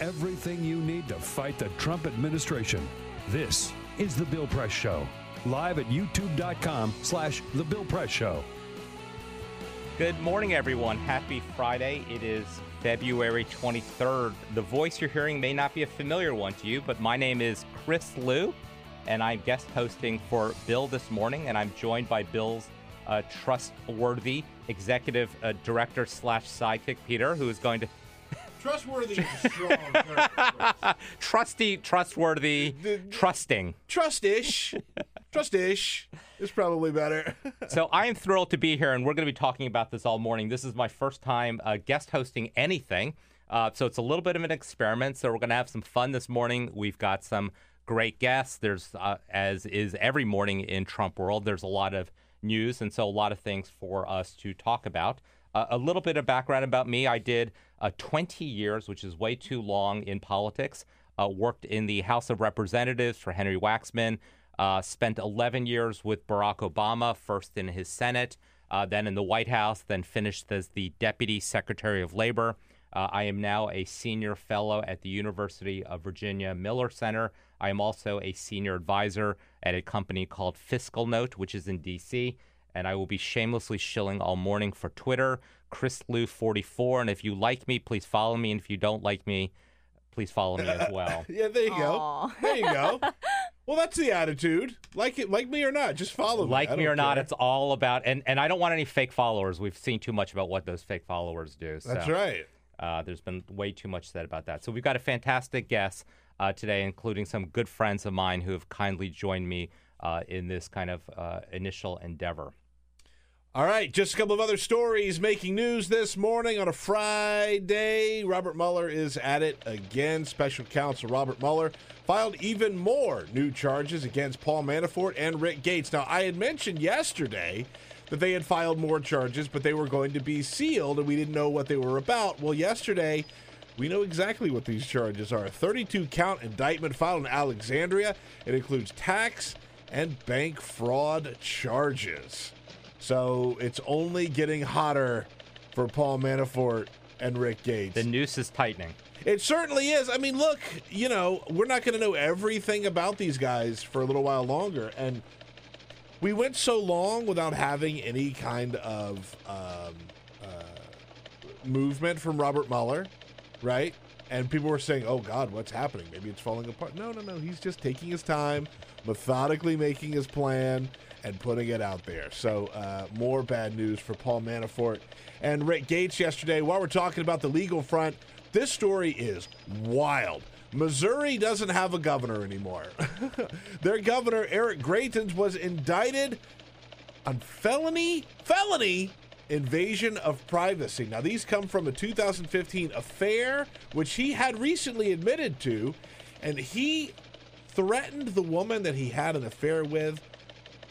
Everything you need to fight the Trump administration. This is The Bill Press Show, live at youtube.com slash The Bill Press Show. Good morning, everyone. Happy Friday. It is February 23rd. The voice you're hearing may not be a familiar one to you, but my name is Chris Lu, and I'm guest hosting for Bill this morning, and I'm joined by Bill's uh, trustworthy executive uh, director slash sidekick, Peter, who is going to Trustworthy is strong trusty, trustworthy, trusting. Trustish. Trustish is probably better. So I am thrilled to be here, and we're going to be talking about this all morning. This is my first time uh, guest hosting anything, uh, so it's a little bit of an experiment. So we're going to have some fun this morning. We've got some great guests. There's, uh, as is every morning in Trump world, there's a lot of news, and so a lot of things for us to talk about. Uh, a little bit of background about me: I did uh, 20 years, which is way too long in politics. Uh, worked in the House of Representatives for Henry Waxman. Uh, spent 11 years with Barack Obama, first in his Senate, uh, then in the White House, then finished as the Deputy Secretary of Labor. Uh, I am now a senior fellow at the University of Virginia Miller Center. I am also a senior advisor at a company called Fiscal Note, which is in D.C. And I will be shamelessly shilling all morning for Twitter, Chris Lu44. And if you like me, please follow me. And if you don't like me, please follow me as well. yeah, there you go. There you go. Well, that's the attitude. Like it, like me or not, just follow me. like me don't or not, it's all about and and I don't want any fake followers. We've seen too much about what those fake followers do. So, That's right. Uh, there's been way too much said about that. So we've got a fantastic guest uh, today, including some good friends of mine who have kindly joined me uh, in this kind of uh, initial endeavor. All right, just a couple of other stories making news this morning on a Friday. Robert Mueller is at it again. Special counsel Robert Mueller filed even more new charges against Paul Manafort and Rick Gates. Now, I had mentioned yesterday that they had filed more charges, but they were going to be sealed and we didn't know what they were about. Well, yesterday, we know exactly what these charges are. A 32 count indictment filed in Alexandria. It includes tax and bank fraud charges. So it's only getting hotter for Paul Manafort and Rick Gates. The noose is tightening. It certainly is. I mean, look, you know, we're not going to know everything about these guys for a little while longer. And we went so long without having any kind of um, uh, movement from Robert Mueller, right? And people were saying, oh, God, what's happening? Maybe it's falling apart. No, no, no. He's just taking his time, methodically making his plan, and putting it out there. So, uh, more bad news for Paul Manafort and Rick Gates yesterday. While we're talking about the legal front, this story is wild. Missouri doesn't have a governor anymore. Their governor, Eric Greitens, was indicted on felony felony invasion of privacy. Now these come from a 2015 affair which he had recently admitted to and he threatened the woman that he had an affair with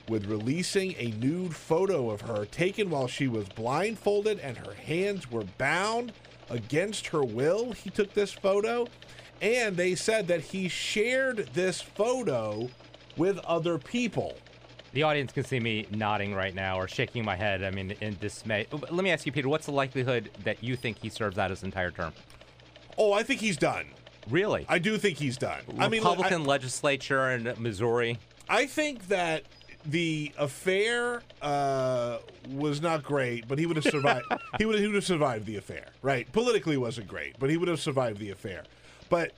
with releasing a nude photo of her taken while she was blindfolded and her hands were bound against her will. He took this photo and they said that he shared this photo with other people. The audience can see me nodding right now or shaking my head. I mean, in dismay. Let me ask you, Peter, what's the likelihood that you think he serves out his entire term? Oh, I think he's done. Really? I do think he's done. I mean, Republican legislature in Missouri. I, I think that the affair uh, was not great, but he would have survived. he would he would have survived the affair, right? Politically wasn't great, but he would have survived the affair. But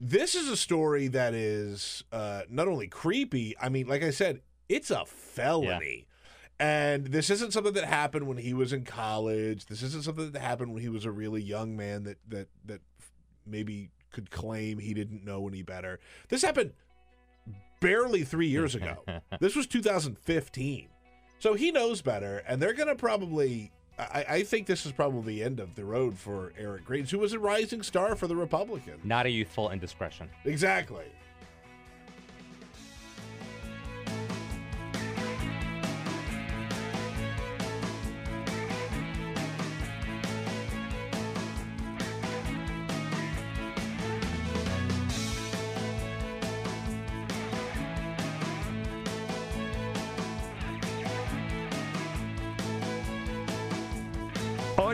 this is a story that is uh, not only creepy. I mean, like I said, it's a felony. And this isn't something that happened when he was in college. This isn't something that happened when he was a really young man that that that maybe could claim he didn't know any better. This happened barely three years ago. this was 2015. So he knows better, and they're going to probably. I, I think this is probably the end of the road for Eric Greitens, who was a rising star for the Republicans. Not a youthful indiscretion. Exactly.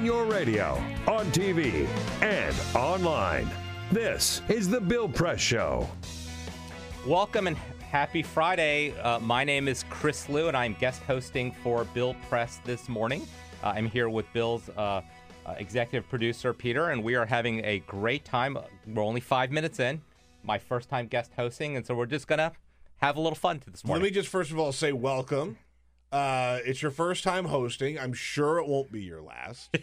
Your radio, on TV, and online. This is The Bill Press Show. Welcome and happy Friday. Uh, my name is Chris Lu, and I'm guest hosting for Bill Press this morning. Uh, I'm here with Bill's uh, uh, executive producer, Peter, and we are having a great time. We're only five minutes in, my first time guest hosting, and so we're just going to have a little fun this morning. Let me just first of all say welcome. Uh, it's your first time hosting. I'm sure it won't be your last.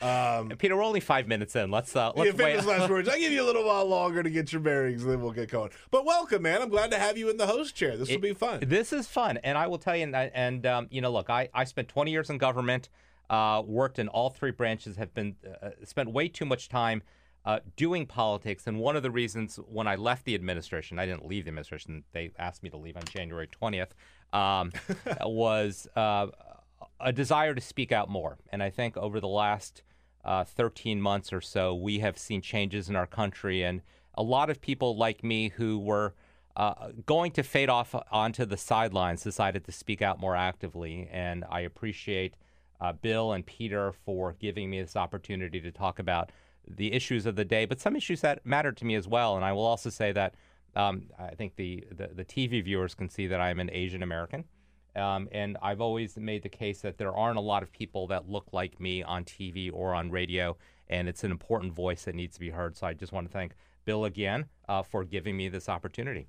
And Peter, we're only five minutes in. Let's uh, let's If wait. last words, I give you a little while longer to get your bearings, and then we'll get going. But welcome, man. I'm glad to have you in the host chair. This will be fun. This is fun, and I will tell you. And, and um, you know, look, I, I spent 20 years in government, uh, worked in all three branches, have been uh, spent way too much time uh, doing politics. And one of the reasons when I left the administration, I didn't leave the administration. They asked me to leave on January 20th. Um, was uh, a desire to speak out more. And I think over the last uh, 13 months or so, we have seen changes in our country, and a lot of people like me who were uh, going to fade off onto the sidelines decided to speak out more actively. And I appreciate uh, Bill and Peter for giving me this opportunity to talk about the issues of the day, but some issues that matter to me as well. And I will also say that um, I think the, the, the TV viewers can see that I'm an Asian American. Um, and I've always made the case that there aren't a lot of people that look like me on TV or on radio, and it's an important voice that needs to be heard. So I just want to thank Bill again uh, for giving me this opportunity.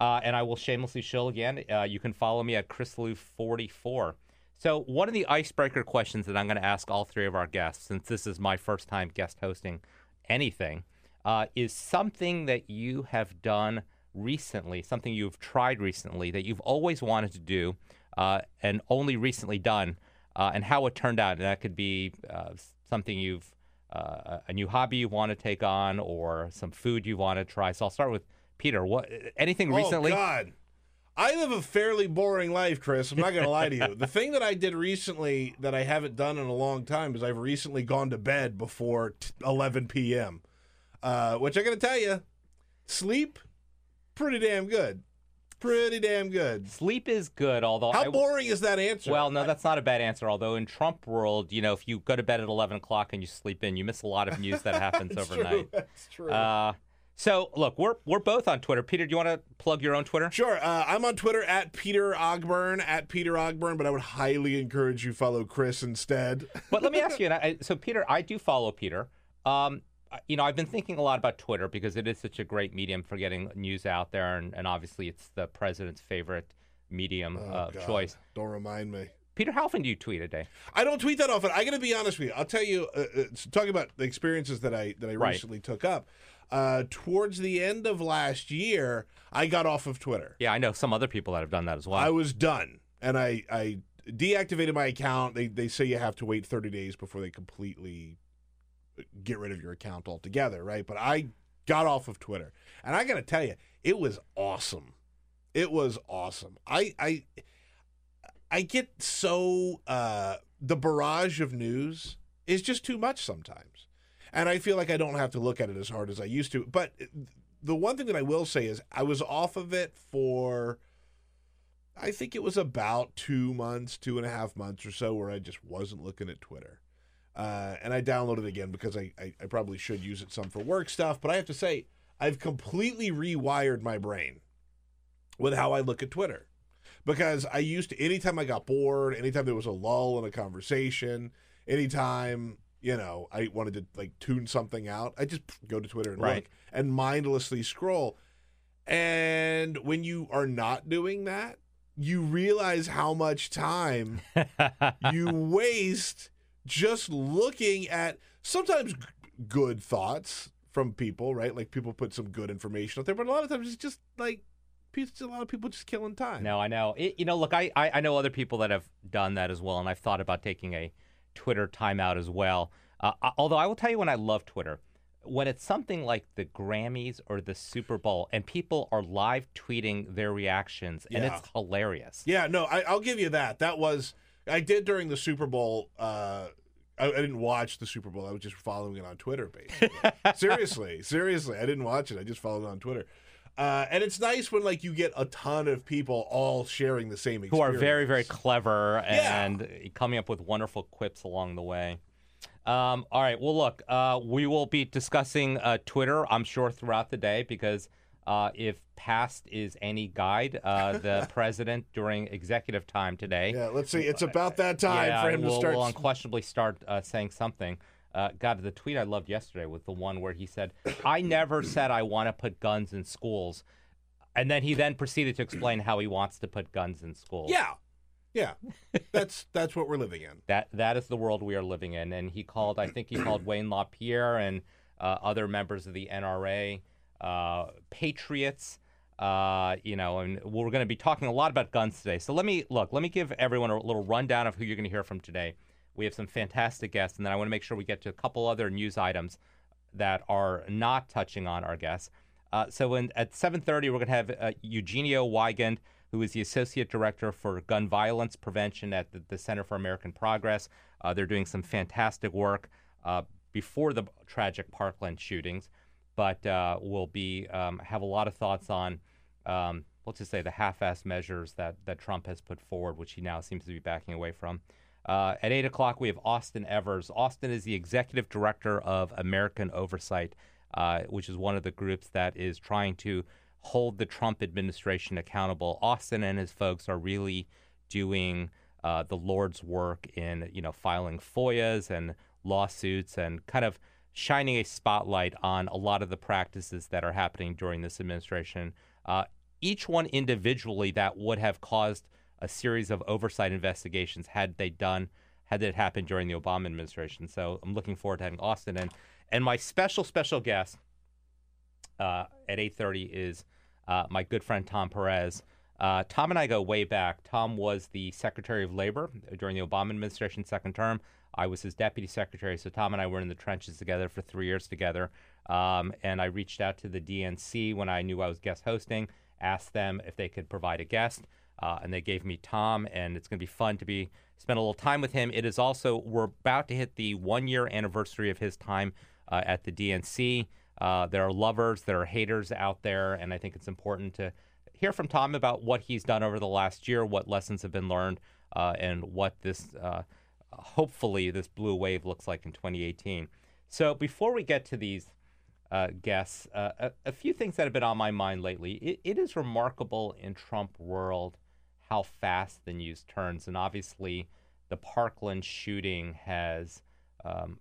Uh, and I will shamelessly shill again. Uh, you can follow me at ChrisLu44. So, one of the icebreaker questions that I'm going to ask all three of our guests, since this is my first time guest hosting anything, uh, is something that you have done recently, something you've tried recently that you've always wanted to do uh, and only recently done, uh, and how it turned out. And that could be uh, something you've, uh, a new hobby you want to take on, or some food you want to try. So I'll start with Peter. What anything recently? Oh God, I live a fairly boring life, Chris. I'm not going to lie to you. The thing that I did recently that I haven't done in a long time is I've recently gone to bed before t- 11 p.m. Uh, which I got to tell you, sleep pretty damn good. Pretty damn good. Sleep is good, although How I, boring is that answer? Well, no, that's not a bad answer. Although in Trump world, you know, if you go to bed at eleven o'clock and you sleep in, you miss a lot of news that happens overnight. True. That's true. Uh, so look, we're we're both on Twitter. Peter, do you want to plug your own Twitter? Sure. Uh, I'm on Twitter at Peter Ogburn, at Peter Ogburn, but I would highly encourage you follow Chris instead. But let me ask you. And I, so Peter, I do follow Peter. Um, you know, I've been thinking a lot about Twitter because it is such a great medium for getting news out there, and, and obviously it's the president's favorite medium Oh, uh, choice. Don't remind me. Peter, how often do you tweet a day? I don't tweet that often. I got to be honest with you. I'll tell you. Uh, uh, talking about the experiences that I that I Right. recently took up. Uh, towards the end of last year, I got off of Twitter. Yeah, I know some other people that have done that as well. I was done, and I I deactivated my account. They they say you have to wait 30 days before they completely get rid of your account altogether, right? But I got off of Twitter, and I got to tell you, it was awesome. It was awesome. I I I get so uh the barrage of news is just too much sometimes. And I feel like I don't have to look at it as hard as I used to. But the one thing that I will say is I was off of it for I think it was about two months, two and a half months or so, where I just wasn't looking at Twitter. Uh, and I downloaded it again because I, I, I probably should use it some for work stuff. But I have to say, I've completely rewired my brain with how I look at Twitter. because I used to anytime I got bored, anytime there was a lull in a conversation, anytime you know I wanted to like tune something out, I just go to Twitter and Right. look and mindlessly scroll. And when you are not doing that, you realize how much time you waste just looking at sometimes good thoughts from people, right? Like people put some good information out there, but a lot of times it's just like a lot of people just killing time. No, I know. It, you know, look, I, I I know other people that have done that as well, and I've thought about taking a Twitter timeout as well. Uh, I- although I will tell you, when I love Twitter, when it's something like the Grammys or the Super Bowl, and people are live tweeting their reactions, and Yeah. it's hilarious. Yeah, no, I, I'll give you that. That was I did during the Super Bowl. Uh, I, I didn't watch the Super Bowl. I was just following it on Twitter, basically. seriously, seriously, I didn't watch it. I just followed it on Twitter. Uh, and it's nice when like you get a ton of people all sharing the same experience. Who are very, very clever Yeah. and coming up with wonderful quips along the way. Um, all right. Well, look, uh, we will be discussing uh, Twitter, I'm sure, throughout the day because uh, if past is any guide, uh, the president during executive time today. Yeah, let's see. It's about that time yeah, for him will, to start. will unquestionably start uh, saying something. Uh, God, the tweet I loved yesterday was the one where he said, "I never said I want to put guns in schools," and then he then proceeded to explain how he wants to put guns in schools. yeah, yeah. That's that's what we're living in. that that is the world we are living in. And he called, I think he called Wayne LaPierre and uh, other members of the NRA uh, patriots. Uh, you know, and we're going to be talking a lot about guns today. So let me look. Let me give everyone a little rundown of who you're going to hear from today. We have some fantastic guests, and then I want to make sure we get to a couple other news items that are not touching on our guests. Uh, so at 7:30, we're going to have uh, Eugenio Weigend, who is the associate director for gun violence prevention at the, the Center for American Progress. Uh, they're doing some fantastic work uh, before the tragic Parkland shootings, but uh, will be um, have a lot of thoughts on. Um, let's just say the half-assed measures that, that Trump has put forward, which he now seems to be backing away from. Uh, at 8 o'clock, we have Austin Evers. Austin is the executive director of American Oversight, uh, which is one of the groups that is trying to hold the Trump administration accountable. Austin and his folks are really doing uh, the Lord's work in, you know, filing FOIAs and lawsuits and kind of shining a spotlight on a lot of the practices that are happening during this administration. Uh, each one individually that would have caused a series of oversight investigations had they done had it happened during the Obama administration. So I'm looking forward to having Austin and and my special special guest uh, at 8:30 is uh, my good friend Tom Perez. Uh, Tom and I go way back. Tom was the Secretary of Labor during the Obama administration second term. I was his deputy secretary, so Tom and I were in the trenches together for three years together. Um, and I reached out to the DNC when I knew I was guest hosting, asked them if they could provide a guest, uh, and they gave me Tom. And it's going to be fun to be spend a little time with him. It is also we're about to hit the one year anniversary of his time uh, at the DNC. Uh, there are lovers, there are haters out there, and I think it's important to hear from Tom about what he's done over the last year, what lessons have been learned, uh, and what this uh, hopefully this blue wave looks like in 2018. So before we get to these uh, guests, uh, a, a few things that have been on my mind lately. It, it is remarkable in Trump world how fast the news turns, and obviously the Parkland shooting has. Um,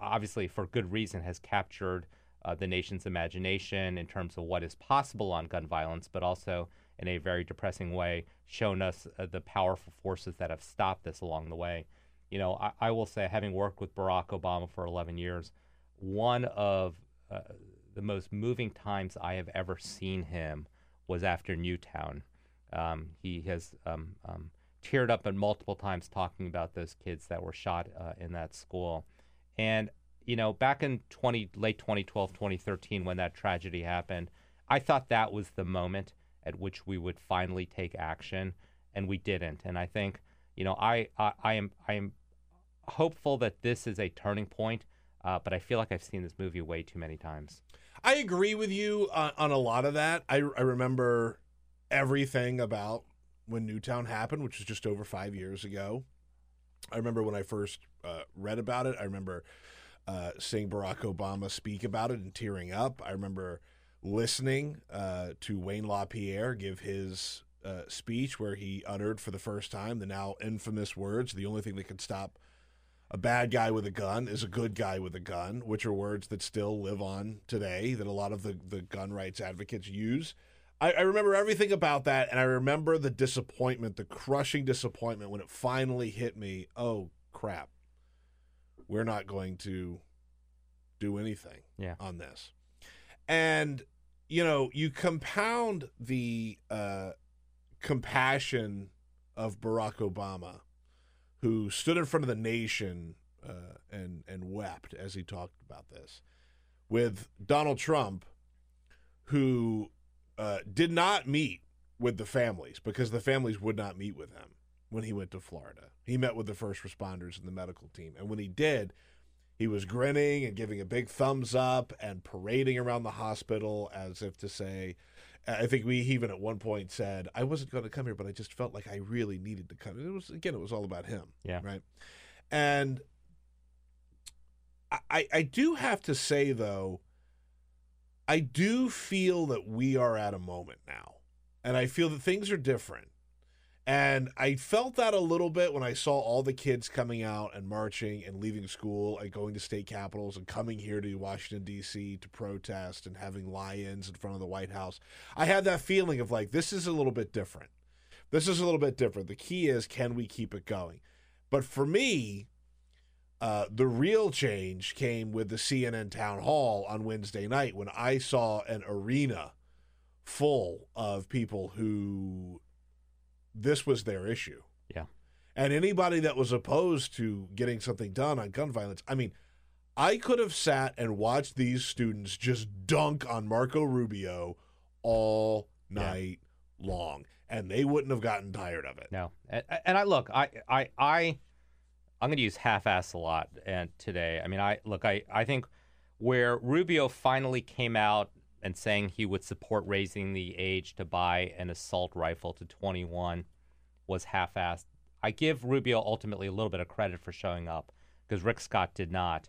obviously for good reason has captured uh, the nation's imagination in terms of what is possible on gun violence, but also in a very depressing way shown us uh, the powerful forces that have stopped this along the way. You know, I, I will say, having worked with Barack Obama for 11 years, one of uh, the most moving times I have ever seen him was after Newtown. Um, he has um, um, teared up at multiple times talking about those kids that were shot uh, in that school. And, you know, back in 20, late 2012, 2013, when that tragedy happened, I thought that was the moment at which we would finally take action, and we didn't. And I think, you know, I, I, I am, I am hopeful that this is a turning point, uh, but I feel like I've seen this movie way too many times. I agree with you on, on a lot of that. I, I remember everything about when Newtown happened, which was just over five years ago. I remember when I first uh, read about it. I remember uh, seeing Barack Obama speak about it and tearing up. I remember listening uh, to Wayne LaPierre give his uh, speech where he uttered for the first time the now infamous words the only thing that can stop a bad guy with a gun is a good guy with a gun, which are words that still live on today that a lot of the, the gun rights advocates use. I, I remember everything about that, and I remember the disappointment, the crushing disappointment when it finally hit me. Oh, crap. We're not going to do anything Yeah. on this. And, you know, you compound the uh, compassion of Barack Obama, who stood in front of the nation uh, and, and wept as he talked about this, with Donald Trump, who uh, did not meet with the families because the families would not meet with him when he went to Florida. He met with the first responders and the medical team. And when he did, he was grinning and giving a big thumbs up and parading around the hospital as if to say, I think we even at one point said, I wasn't going to come here, but I just felt like I really needed to come. It was, again, it was all about him. Yeah. Right. And I, I do have to say, though, I do feel that we are at a moment now. And I feel that things are different. And I felt that a little bit when I saw all the kids coming out and marching and leaving school and going to state capitals and coming here to Washington, D.C. to protest and having lions in front of the White House. I had that feeling of like, this is a little bit different. This is a little bit different. The key is, can we keep it going? But for me, uh, the real change came with the CNN town hall on Wednesday night when I saw an arena full of people who this was their issue. Yeah. And anybody that was opposed to getting something done on gun violence, I mean, I could have sat and watched these students just dunk on Marco Rubio all Yeah. night long, and they wouldn't have gotten tired of it. No, and, and I look, I, I, I, I'm going to use half-ass a lot and today. I mean, I look, I, I think where Rubio finally came out and saying he would support raising the age to buy an assault rifle to 21 was half-assed. I give Rubio ultimately a little bit of credit for showing up because Rick Scott did not.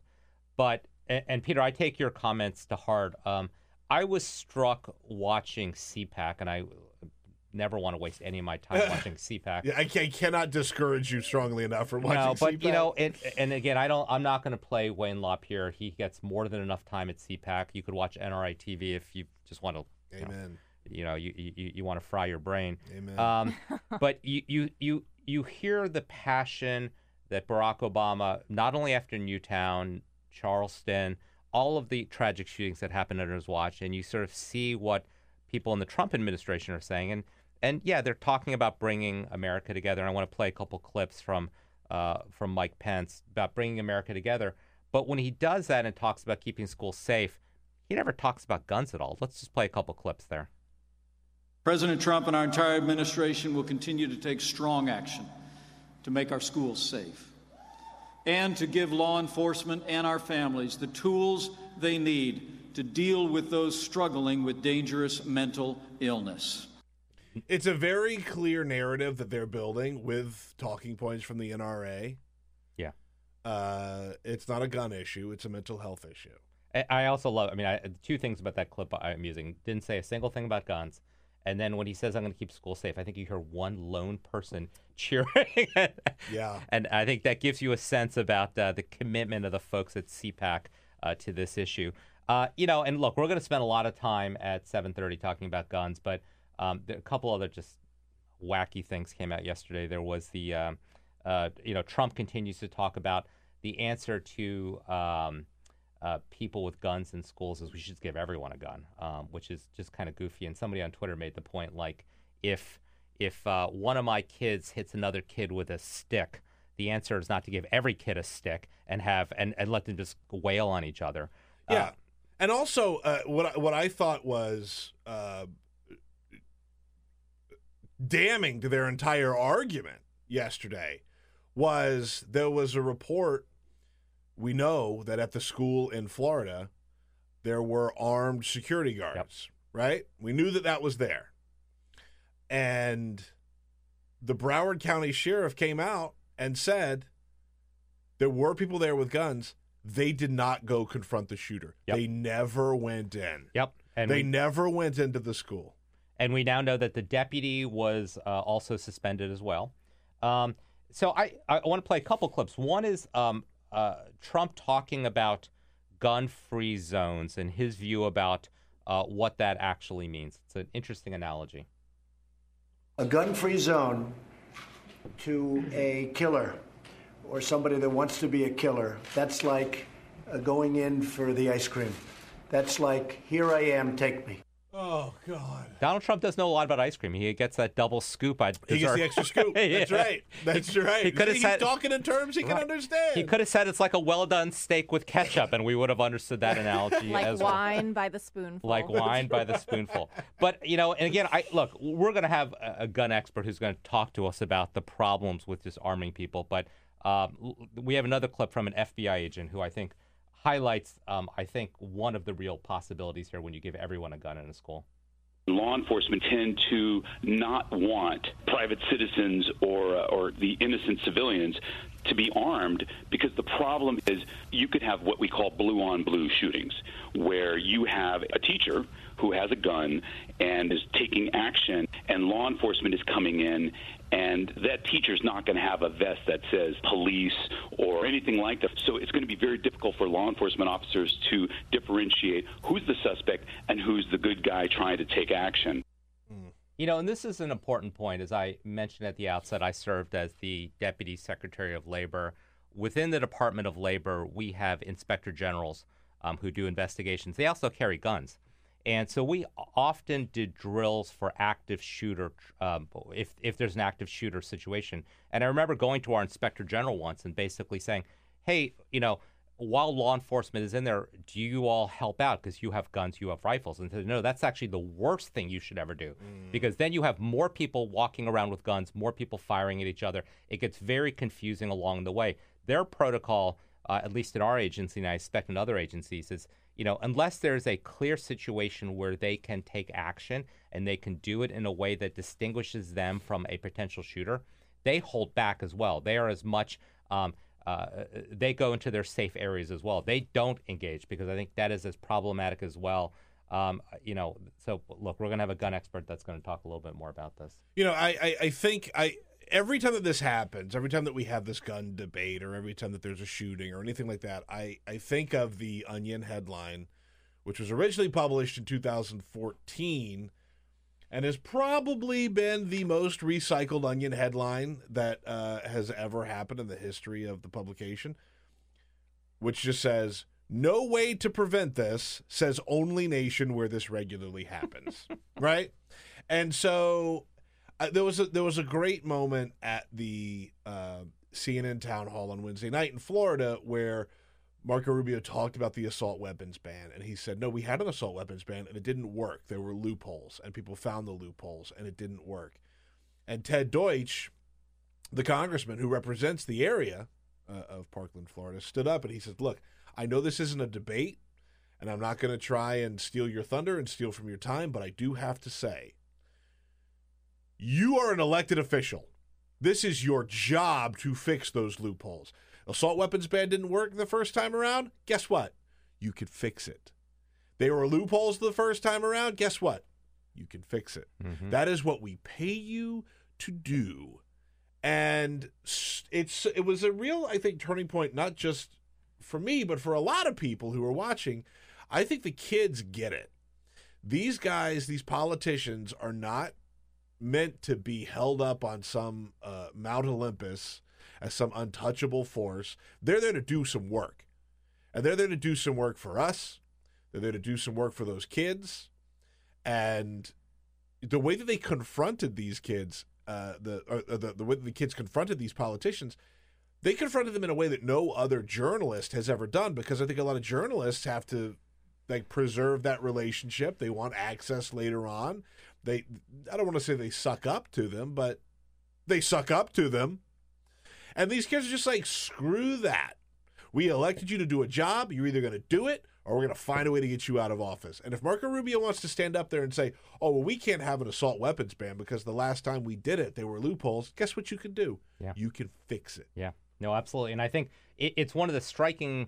But and, and Peter, I take your comments to heart. Um, I was struck watching CPAC, and I never want to waste any of my time watching CPAC. Yeah, I, can, I cannot discourage you strongly enough from watching. No, but you know, and, and again, I don't. I'm not going to play Wayne LaPierre. He gets more than enough time at CPAC. You could watch NRA TV if you just want to. You know, Amen. you know, you, you, you want to fry your brain. Amen. Um, but you, you you you hear the passion that Barack Obama, not only after Newtown, Charleston, all of the tragic shootings that happened under his watch, and you sort of see what people in the Trump administration are saying, and and yeah, they're talking about bringing America together. And I want to play a couple clips from uh, from Mike Pence about bringing America together. But when he does that and talks about keeping schools safe, he never talks about guns at all. Let's just play a couple clips there. President Trump and our entire administration will continue to take strong action to make our schools safe and to give law enforcement and our families the tools they need to deal with those struggling with dangerous mental illness. It's a very clear narrative that they're building with talking points from the NRA. Yeah. Uh, it's not a gun issue; it's a mental health issue. I- I also love. I mean, I, two things about that clip I'm using. Didn't say a single thing about guns, and then when he says, "I'm going to keep school safe," I think you hear one lone person cheering. Yeah. and I think that gives you a sense about uh, the commitment of the folks at CPAC uh, to this issue. Uh, you know, and look, we're going to spend a lot of time at 7:30 talking about guns, but um, there, a couple other just wacky things came out yesterday. There was the, um, uh, you know, Trump continues to talk about the answer to um, uh, people with guns in schools is we should just give everyone a gun, um, which is just kind of goofy. And somebody on Twitter made the point like, if if uh, one of my kids hits another kid with a stick, the answer is not to give every kid a stick and have and, and let them just wail on each other. Uh, Yeah, and also uh, what I, what I thought was uh, damning to their entire argument yesterday was there was a report. We know that at the school in Florida, there were armed security guards. Right? We knew that that was there, and the Broward County Sheriff came out and said there were people there with guns. They did not go confront the shooter. Yep. They never went in. Yep. And they we- never went into the school. And we now know that the deputy was uh, also suspended as well. Um, so I, I want to play a couple clips. One is um, uh, Trump talking about gun-free zones and his view about uh, what that actually means. It's an interesting analogy. A gun-free zone to a killer or somebody that wants to be a killer. That's like uh, going in for the ice cream. That's like, here I am, take me. Oh God. Donald Trump does know a lot about ice cream. He gets that double scoop. I He gets the extra scoop. That's Yeah. right. That's right. he coulda said- He's talking in terms he can understand. He could have said it's like a well done steak with ketchup, and we would have understood that analogy like as well. wine by the spoonful. Like wine by the spoonful. But you know, and again, I look. We're going to have a, a gun expert who's going to talk to us about the problems with disarming people. But um, we have another clip from an FBI agent who I think highlights, um, I think, one of the real possibilities here when you give everyone a gun in a school. law enforcement tend to not want private citizens or uh, or the innocent civilians to be armed because the problem is you could have what we call blue on blue shootings where you have a teacher who has a gun and is taking action and law enforcement is coming in and that teacher's not going to have a vest that says police or anything like that. So it's going to be very difficult for law enforcement officers to differentiate who's the suspect and who's the good guy trying to take action. You know, and this is an important point. As I mentioned at the outset, I served as the Deputy Secretary of Labor. Within the Department of Labor, we have inspector generals um, who do investigations. They also carry guns. And so we often did drills for active shooter, um, if, if there's an active shooter situation. And I remember going to our inspector general once and basically saying, hey, you know, while law enforcement is in there, do you all help out because you have guns, you have rifles? And said, no, that's actually the worst thing you should ever do because then you have more people walking around with guns, more people firing at each other. It gets very confusing along the way. Their protocol, uh, at least in our agency, and I expect in other agencies, is you know unless there's a clear situation where they can take action and they can do it in a way that distinguishes them from a potential shooter, they hold back as well. They are as much um, uh, they go into their safe areas as well. They don't engage because I think that is as problematic as well. Um, you know, so look, we're going to have a gun expert that's going to talk a little bit more about this. You know, I, I, I think I every time that this happens, every time that we have this gun debate, or every time that there's a shooting or anything like that, I, I think of the Onion headline, which was originally published in 2014, and has probably been the most recycled Onion headline that uh, has ever happened in the history of the publication, which just says. No way to prevent this, says only nation where this regularly happens. right? And so uh, there was a there was a great moment at the uh, CNN town hall on Wednesday night in Florida where Marco Rubio talked about the assault weapons ban, and he said, "No, we had an assault weapons ban, and it didn't work. There were loopholes, and people found the loopholes, and it didn't work." And Ted Deutsch, the congressman who represents the area uh, of Parkland, Florida, stood up and he said, "Look, I know this isn't a debate, and I'm not going to try and steal your thunder and steal from your time, but I do have to say." You are an elected official. This is your job to fix those loopholes. Assault weapons ban didn't work the first time around. Guess what? You could fix it. They were loopholes the first time around. Guess what? You can fix it. That is what we pay you to do. And it's it was a real I think turning point not just for me but for a lot of people who are watching. I think the kids get it. These guys, these politicians are not meant to be held up on some uh, Mount Olympus as some untouchable force. They're there to do some work. And they're there to do some work for us. They're there to do some work for those kids. And the way that they confronted these kids, uh, the, or, or the the way the kids confronted these politicians, they confronted them in a way that no other journalist has ever done. Because I think a lot of journalists have to like preserve that relationship. They want access later on. They I don't want to say they suck up to them, but they suck up to them. And these kids are just like, screw that. We elected you to do a job. You're either going to do it or we're going to find a way to get you out of office. And if Marco Rubio wants to stand up there and say, oh, well, we can't have an assault weapons ban because the last time we did it, there were loopholes, guess what you can do? Yeah. You can fix it. Yeah, no, absolutely. And I think it, it's one of the striking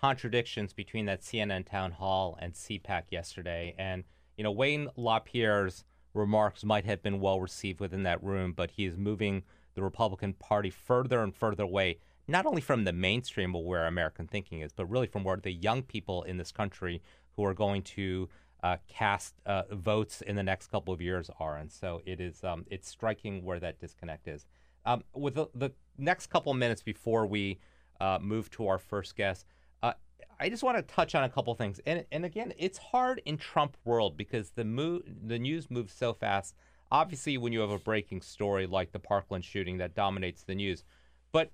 contradictions between that CNN town hall and CPAC yesterday. And, you know, Wayne LaPierre's remarks might have been well received within that room, but he is moving the Republican Party further and further away, not only from the mainstream of where American thinking is, but really from where the young people in this country who are going to uh, cast uh, votes in the next couple of years are. And so it is um, it's striking where that disconnect is. Um, with the, the, next couple of minutes before we uh, move to our first guest, uh, I just want to touch on a couple things. And, and again, it's hard in Trump world because the mo- the news moves so fast. Obviously, when you have a breaking story like the Parkland shooting that dominates the news, but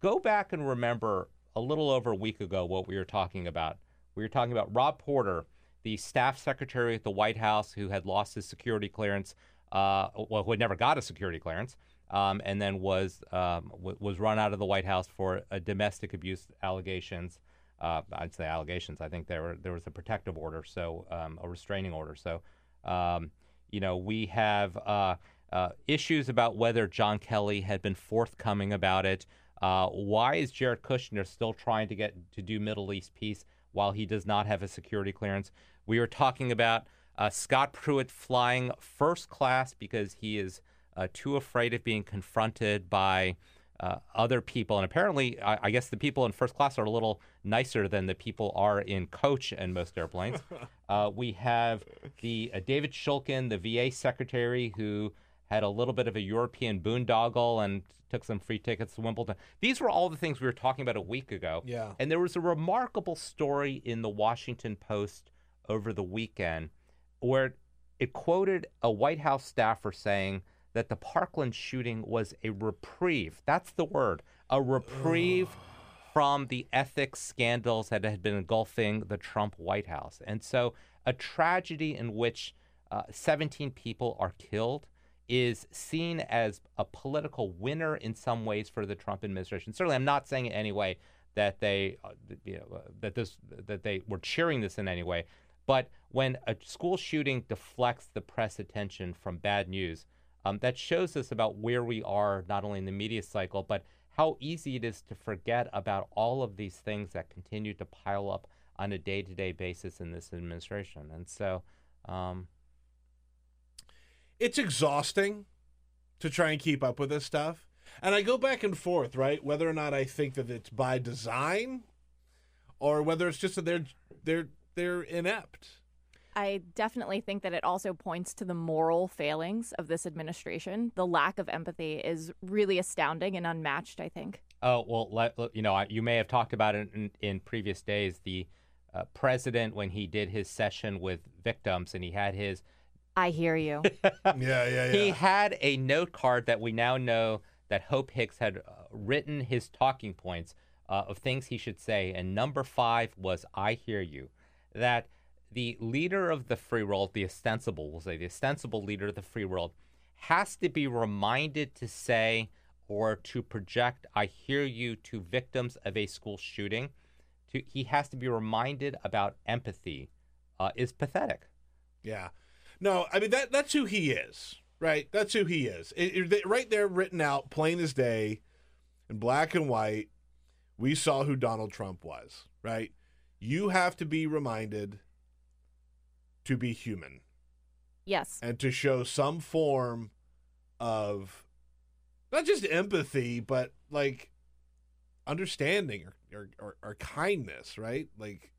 go back and remember a little over a week ago what we were talking about. We were talking about Rob Porter, the staff secretary at the White House who had lost his security clearance, uh, well, who had never got a security clearance, um, and then was um, w- was run out of the White House for uh, domestic abuse allegations. Uh, I'd say allegations. I think there were there was a protective order, so um, a restraining order. So, um, you know, we have uh, uh, issues about whether John Kelly had been forthcoming about it. Uh, why is Jared Kushner still trying to get to do Middle East peace while he does not have a security clearance? We are talking about uh, Scott Pruitt flying first class because he is uh, too afraid of being confronted by uh, other people. And apparently, I, I, guess the people in first class are a little nicer than the people are in coach and most airplanes. uh, we have the uh, David Shulkin, the VA secretary, who had a little bit of a European boondoggle and took some free tickets to Wimbledon. These were all the things we were talking about a week ago. Yeah. And there was a remarkable story in the Washington Post over the weekend where it quoted a White House staffer saying that the Parkland shooting was a reprieve. That's the word. A reprieve from the ethics scandals that had been engulfing the Trump White House. And so a tragedy in which uh, 17 people are killed is seen as a political winner in some ways for the Trump administration. Certainly, I'm not saying in any way that they, uh, you know, uh, that this, that they were cheering this in any way. But when a school shooting deflects the press attention from bad news, um, that shows us about where we are, not only in the media cycle, but how easy it is to forget about all of these things that continue to pile up on a day to day basis in this administration. And so, um, it's exhausting to try and keep up with this stuff. And I go back and forth, right? Whether or not I think that it's by design or whether it's just that they're they're they're inept. I definitely think that it also points to the moral failings of this administration. The lack of empathy is really astounding and unmatched, I think. Oh, well, let, you know, you may have talked about it in, in previous days. The uh, president, when he did his session with victims and he had his. I hear you. yeah, yeah, yeah. He had a note card that we now know that Hope Hicks had uh, written his talking points uh, of things he should say. And number five was, I hear you. That the leader of the free world, the ostensible, we'll say the ostensible leader of the free world, has to be reminded to say or to project, I hear you to victims of a school shooting. To, he has to be reminded about empathy uh, is pathetic. Yeah. No, I mean, that that's who he is, right? That's who he is. It, it, right there, written out, plain as day, in black and white. We saw who Donald Trump was, right? You have to be reminded to be human. Yes. And to show some form of not just empathy, but like understanding or, or, or, or kindness, right? Like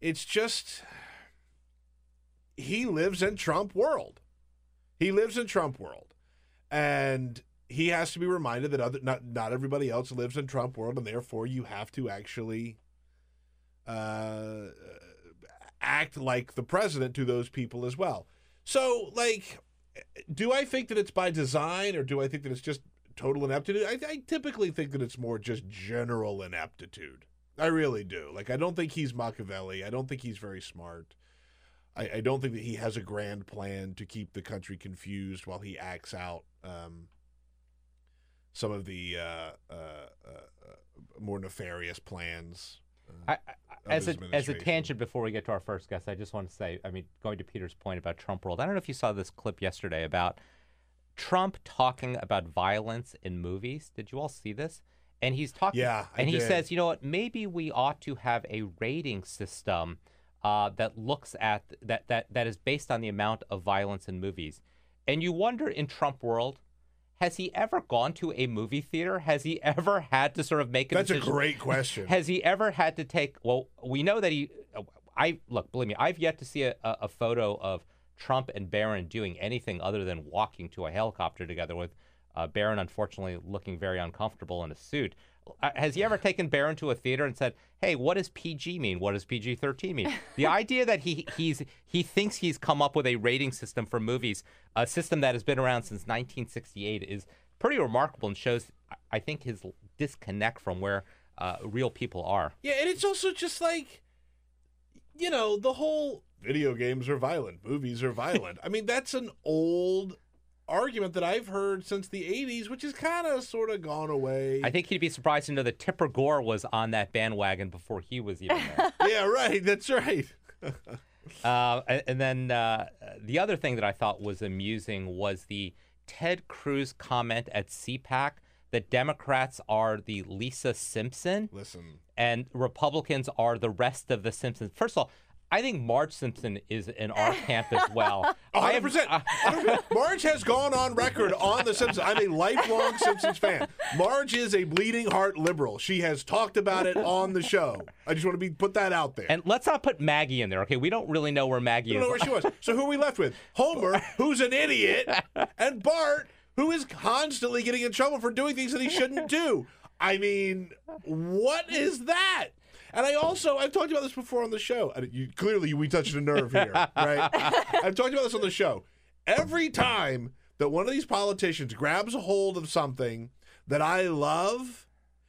it's just he lives in Trump world. He lives in Trump world. And he has to be reminded that other not not everybody else lives in Trump world, and therefore you have to actually uh, act like the president to those people as well. So, like, do I think that it's by design, or do I think that it's just total ineptitude? I, I typically think that it's more just general ineptitude. I really do. Like, I don't think he's Machiavelli. I don't think he's very smart. I, I don't think that he has a grand plan to keep the country confused while he acts out um, some of the uh, uh, uh, more nefarious plans. I, I, as a as a tangent before we get to our first guest, I just want to say, I mean, going to Peter's point about Trump world, I don't know if you saw this clip yesterday about Trump talking about violence in movies. Did you all see this? And he's talking, yeah, and he did. says, you know what? Maybe we ought to have a rating system uh, that looks at that that that is based on the amount of violence in movies, and you wonder in Trump world. Has he ever gone to a movie theater? Has he ever had to sort of make a That's a great question. Has he ever had to take? Well, we know that he. Uh, I look, believe me, I've yet to see a a photo of Trump and Barron doing anything other than walking to a helicopter together. With uh, Barron, unfortunately, looking very uncomfortable in a suit. Uh, has he ever taken Barron to a theater and said, "Hey, what does PG mean? What does PG thirteen mean?" the idea that he he's he thinks he's come up with a rating system for movies, a system that has been around since 1968, is pretty remarkable and shows, I think, his disconnect from where uh, real people are. Yeah, and it's also just like, you know, the whole video games are violent, movies are violent. I mean, that's an old argument that I've heard since the 80s, which has kind of sort of gone away. I think he'd be surprised to know that Tipper Gore was on that bandwagon before he was even there. yeah, right. That's right. uh, and, and then uh, the other thing that I thought was amusing was the Ted Cruz comment at CPAC that Democrats are the Lisa Simpson Listen, and Republicans are the rest of the Simpsons. First of all, I think Marge Simpson is in our camp as well. 100%. 100%. Uh, Marge has gone on record on The Simpsons. I'm a lifelong Simpsons fan. Marge is a bleeding heart liberal. She has talked about it on the show. I just want to be put that out there. And let's not put Maggie in there, okay? We don't really know where Maggie I don't know is. where she was. So who are we left with? Homer, who's an idiot, and Bart, who is constantly getting in trouble for doing things that he shouldn't do. I mean, what is that? And I also I've talked about this before on the show. And you, clearly, we touched a nerve here, right? I've talked about this on the show. Every time that one of these politicians grabs a hold of something that I love,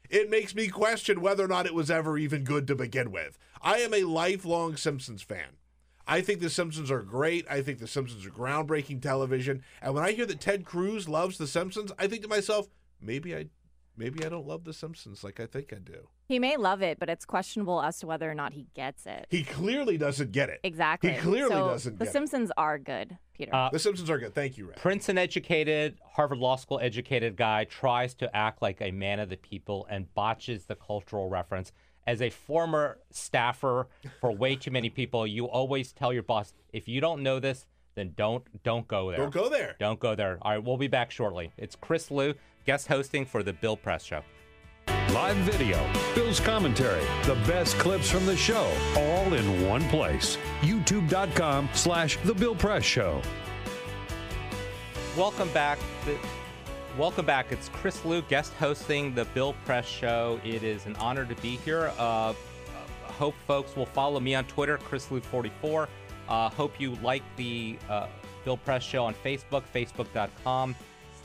it makes me question whether or not it was ever even good to begin with. I am a lifelong Simpsons fan. I think The Simpsons are great. I think The Simpsons are groundbreaking television. And when I hear that Ted Cruz loves The Simpsons, I think to myself, maybe I, maybe I don't love The Simpsons like I think I do. He may love it, but it's questionable as to whether or not he gets it. He clearly doesn't get it. Exactly. He clearly So, doesn't get it. The get Simpsons are good, Peter. Uh, The Simpsons are good. Thank you, Ray. Princeton educated, Harvard Law School educated guy tries to act like a man of the people and botches the cultural reference. As a former staffer for way too many people, you always tell your boss, if you don't know this, then don't don't go there. Don't go there. Don't go there. All right, we'll be back shortly. It's Chris Lu, guest hosting for the Bill Press Show. Live video, Bill's commentary, the best clips from the show, all in one place. YouTube.com slash The Bill Press Show. Welcome back. Welcome back. It's Chris Lu, guest hosting the Bill Press Show. It is an honor to be here. Uh, hope folks will follow me on Twitter, Chris Lu44. Uh, hope you like the uh, Bill Press Show on Facebook, facebook.com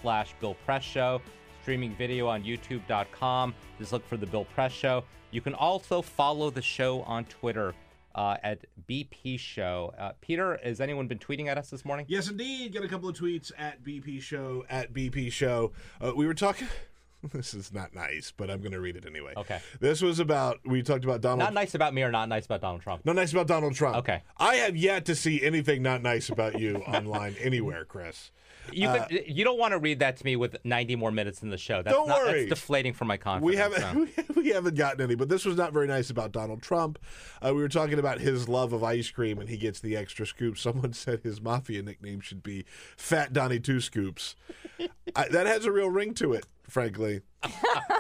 slash Bill Press Show. Streaming video on youtube.com. Just look for the Bill Press Show. You can also follow the show on Twitter uh, at BP Show. Uh, Peter, has anyone been tweeting at us this morning? Yes, indeed. Got a couple of tweets at BP Show, at BP Show. Uh, we were talking. This is not nice, but I'm going to read it anyway. Okay. This was about, we talked about Donald Not nice about me or not nice about Donald Trump? Not nice about Donald Trump. Okay. I have yet to see anything not nice about you online anywhere, Chris. You could, you don't want to read that to me with 90 more minutes in the show. That's Don't not, worry. That's deflating for my confidence. We haven't we haven't gotten any, but this was not very nice about Donald Trump. Uh, we were talking about his love of ice cream, and he gets the extra scoop. Someone said his mafia nickname should be Fat Donnie Two Scoops. I, that has a real ring to it, frankly.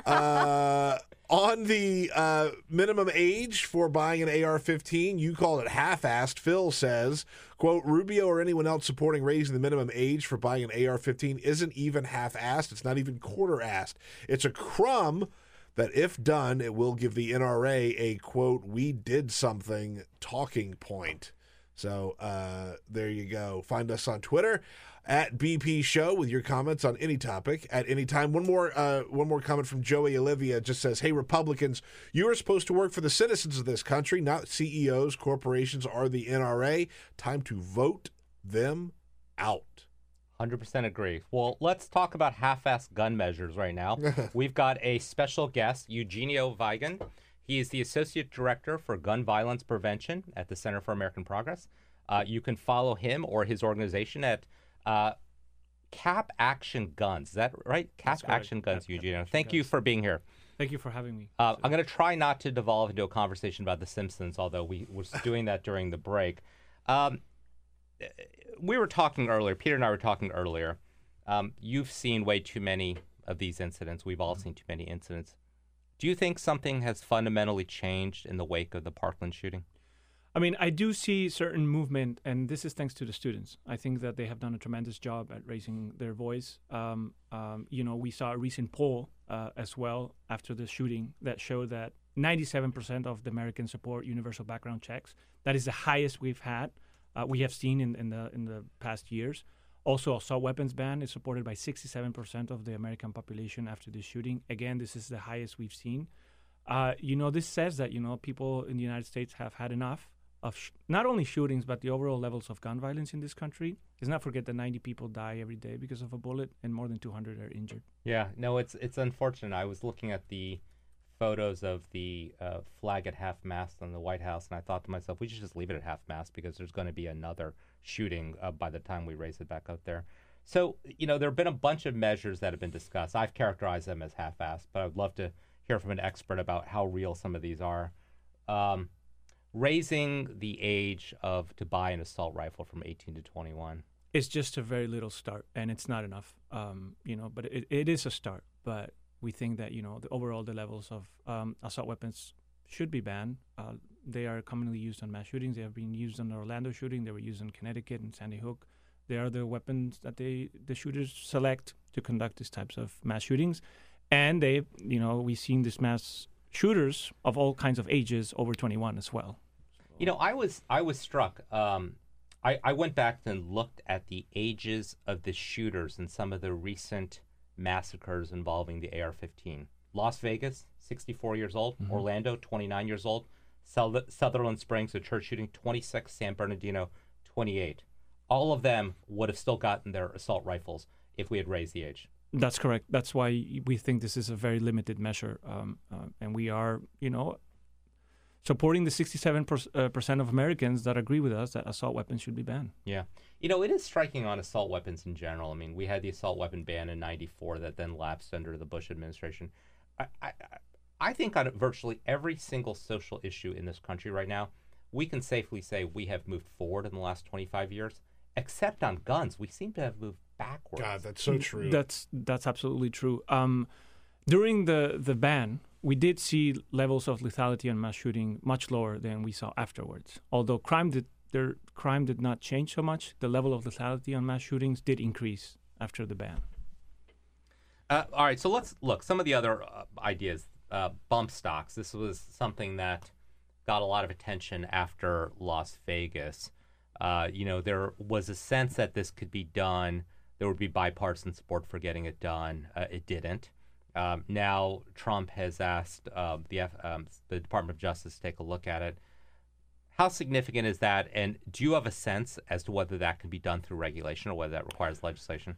Uh, on the uh, minimum age for buying an AR-15, you called it half-assed. Phil says, "quote Rubio or anyone else supporting raising the minimum age for buying an AR-15 isn't even half-assed. It's not even quarter-assed. It's a crumb." That if done, it will give the NRA a quote, we did something talking point. So uh, there you go. Find us on Twitter at BP Show with your comments on any topic at any time. One more, uh, one more comment from Joey Olivia just says, "Hey Republicans, you are supposed to work for the citizens of this country, not CEOs, corporations, or the NRA. Time to vote them out." 100% agree. Well, let's talk about half-assed gun measures right now. We've got a special guest, Eugenio Weigend. He is the Associate Director for Gun Violence Prevention at the Center for American Progress. Uh, you can follow him or his organization at uh, Cap Action Guns. Is that right? Cap Action Guns, Eugenio. Thank you for being here. Thank you for having me. Uh, I'm going to try not to devolve into a conversation about The Simpsons, although we were doing that during the break. Um, we were talking earlier, Peter and I were talking earlier. Um, you've seen way too many of these incidents. We've all seen too many incidents. Do you think something has fundamentally changed in the wake of the Parkland shooting? I mean, I do see certain movement, and this is thanks to the students. I think that they have done a tremendous job at raising their voice. Um, um, you know, we saw a recent poll uh, as well after the shooting that showed that 97% of the Americans support universal background checks. That is the highest we've had, uh, we have seen in, in the in the past years. Also, assault weapons ban is supported by 67% of the American population after this shooting. Again, this is the highest we've seen. Uh, you know, this says that you know people in the United States have had enough of sh- not only shootings but the overall levels of gun violence in this country. Let's not forget that 90 people die every day because of a bullet, and more than 200 are injured. Yeah, no, it's it's unfortunate. I was looking at the photos of the uh, flag at half mast on the White House, and I thought to myself, we should just leave it at half mast because there's going to be another shooting uh, by the time we raise it back up there. So, you know, there have been a bunch of measures that have been discussed. I've characterized them as half-assed, but I'd love to hear from an expert about how real some of these are. Um, raising the age of to buy an assault rifle from 18 to 21 is just a very little start and it's not enough um, you know but it, it is a start. But we think that you know the overall the levels of um, assault weapons should be banned. Uh, they are commonly used on mass shootings. They have been used on the orlando shooting. They were used in connecticut and sandy hook. They are the weapons that they the shooters select to conduct these types of mass shootings. And they you know we've seen this mass shooters of all kinds of ages over 21 as well. You know, I was I was struck. Um, I, I went back and looked at the ages of the shooters in some of the recent massacres involving the AR-15. Las Vegas, 64 years old. Mm-hmm. Orlando, 29 years old. Sutherland Springs, a church shooting, 26. San Bernardino, 28. All of them would have still gotten their assault rifles if we had raised the age. That's correct. That's why we think this is a very limited measure, um, uh, and we are, you know, supporting the 67 uh, percent of Americans that agree with us that assault weapons should be banned. Yeah, you know, it is striking on assault weapons in general. I mean, we had the assault weapon ban in '94 that then lapsed under the Bush administration. I, I, I think on virtually every single social issue in this country right now, we can safely say we have moved forward in the last 25 years. Except on guns, we seem to have moved backwards. God, that's so true. That's that's absolutely true. Um, during the the ban, we did see levels of lethality and mass shooting much lower than we saw afterwards. Although crime did their crime did not change so much, the level of lethality on mass shootings did increase after the ban. Uh, all right, so let's look some of the other uh, ideas. Uh, bump stocks. This was something that got a lot of attention after Las Vegas. Uh, you know, there was a sense that this could be done there would be bipartisan support for getting it done. Uh, it didn't. Um, now Trump has asked uh, the um, the Department of Justice to take a look at it. How significant is that? And do you have a sense as to whether that can be done through regulation or whether that requires legislation?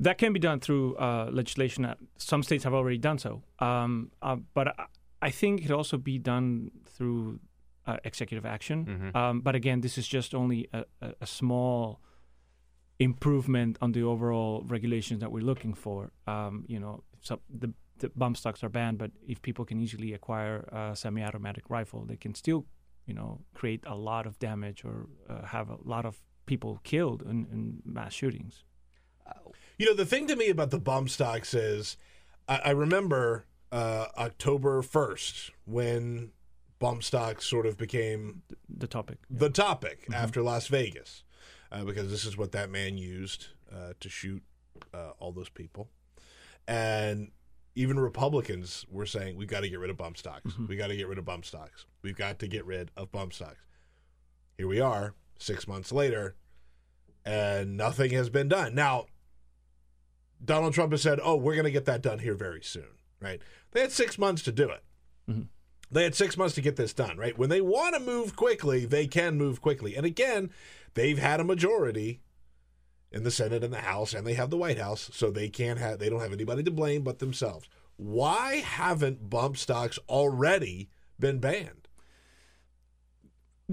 That can be done through uh, legislation. Some states have already done so, um, uh, but I think it could also be done through uh, executive action. Mm-hmm. Um, but again, this is just only a, a, a small improvement on the overall regulations that we're looking for. Um, you know, so the, the bump stocks are banned, but if people can easily acquire a semi-automatic rifle, they can still, you know, create a lot of damage or uh, have a lot of people killed in, in mass shootings. You know, the thing to me about the bump stocks is, I, I remember uh, October first when bump stocks sort of became the, topic. The topic mm-hmm. after Las Vegas uh, because this is what that man used uh, to shoot uh, all those people. And even Republicans were saying, we've got to get rid of bump stocks. Mm-hmm. We got to get rid of bump stocks. We've got to get rid of bump stocks. Here we are, six months later, and nothing has been done. Now, Donald Trump has said, oh, we're going to get that done here very soon, right? They had six months to do it. Mm-hmm. They had six months to get this done, right? When they want to move quickly, they can move quickly. And again, they've had a majority in the Senate and the House, and they have the White House, so they can't have they don't have anybody to blame but themselves. Why haven't bump stocks already been banned?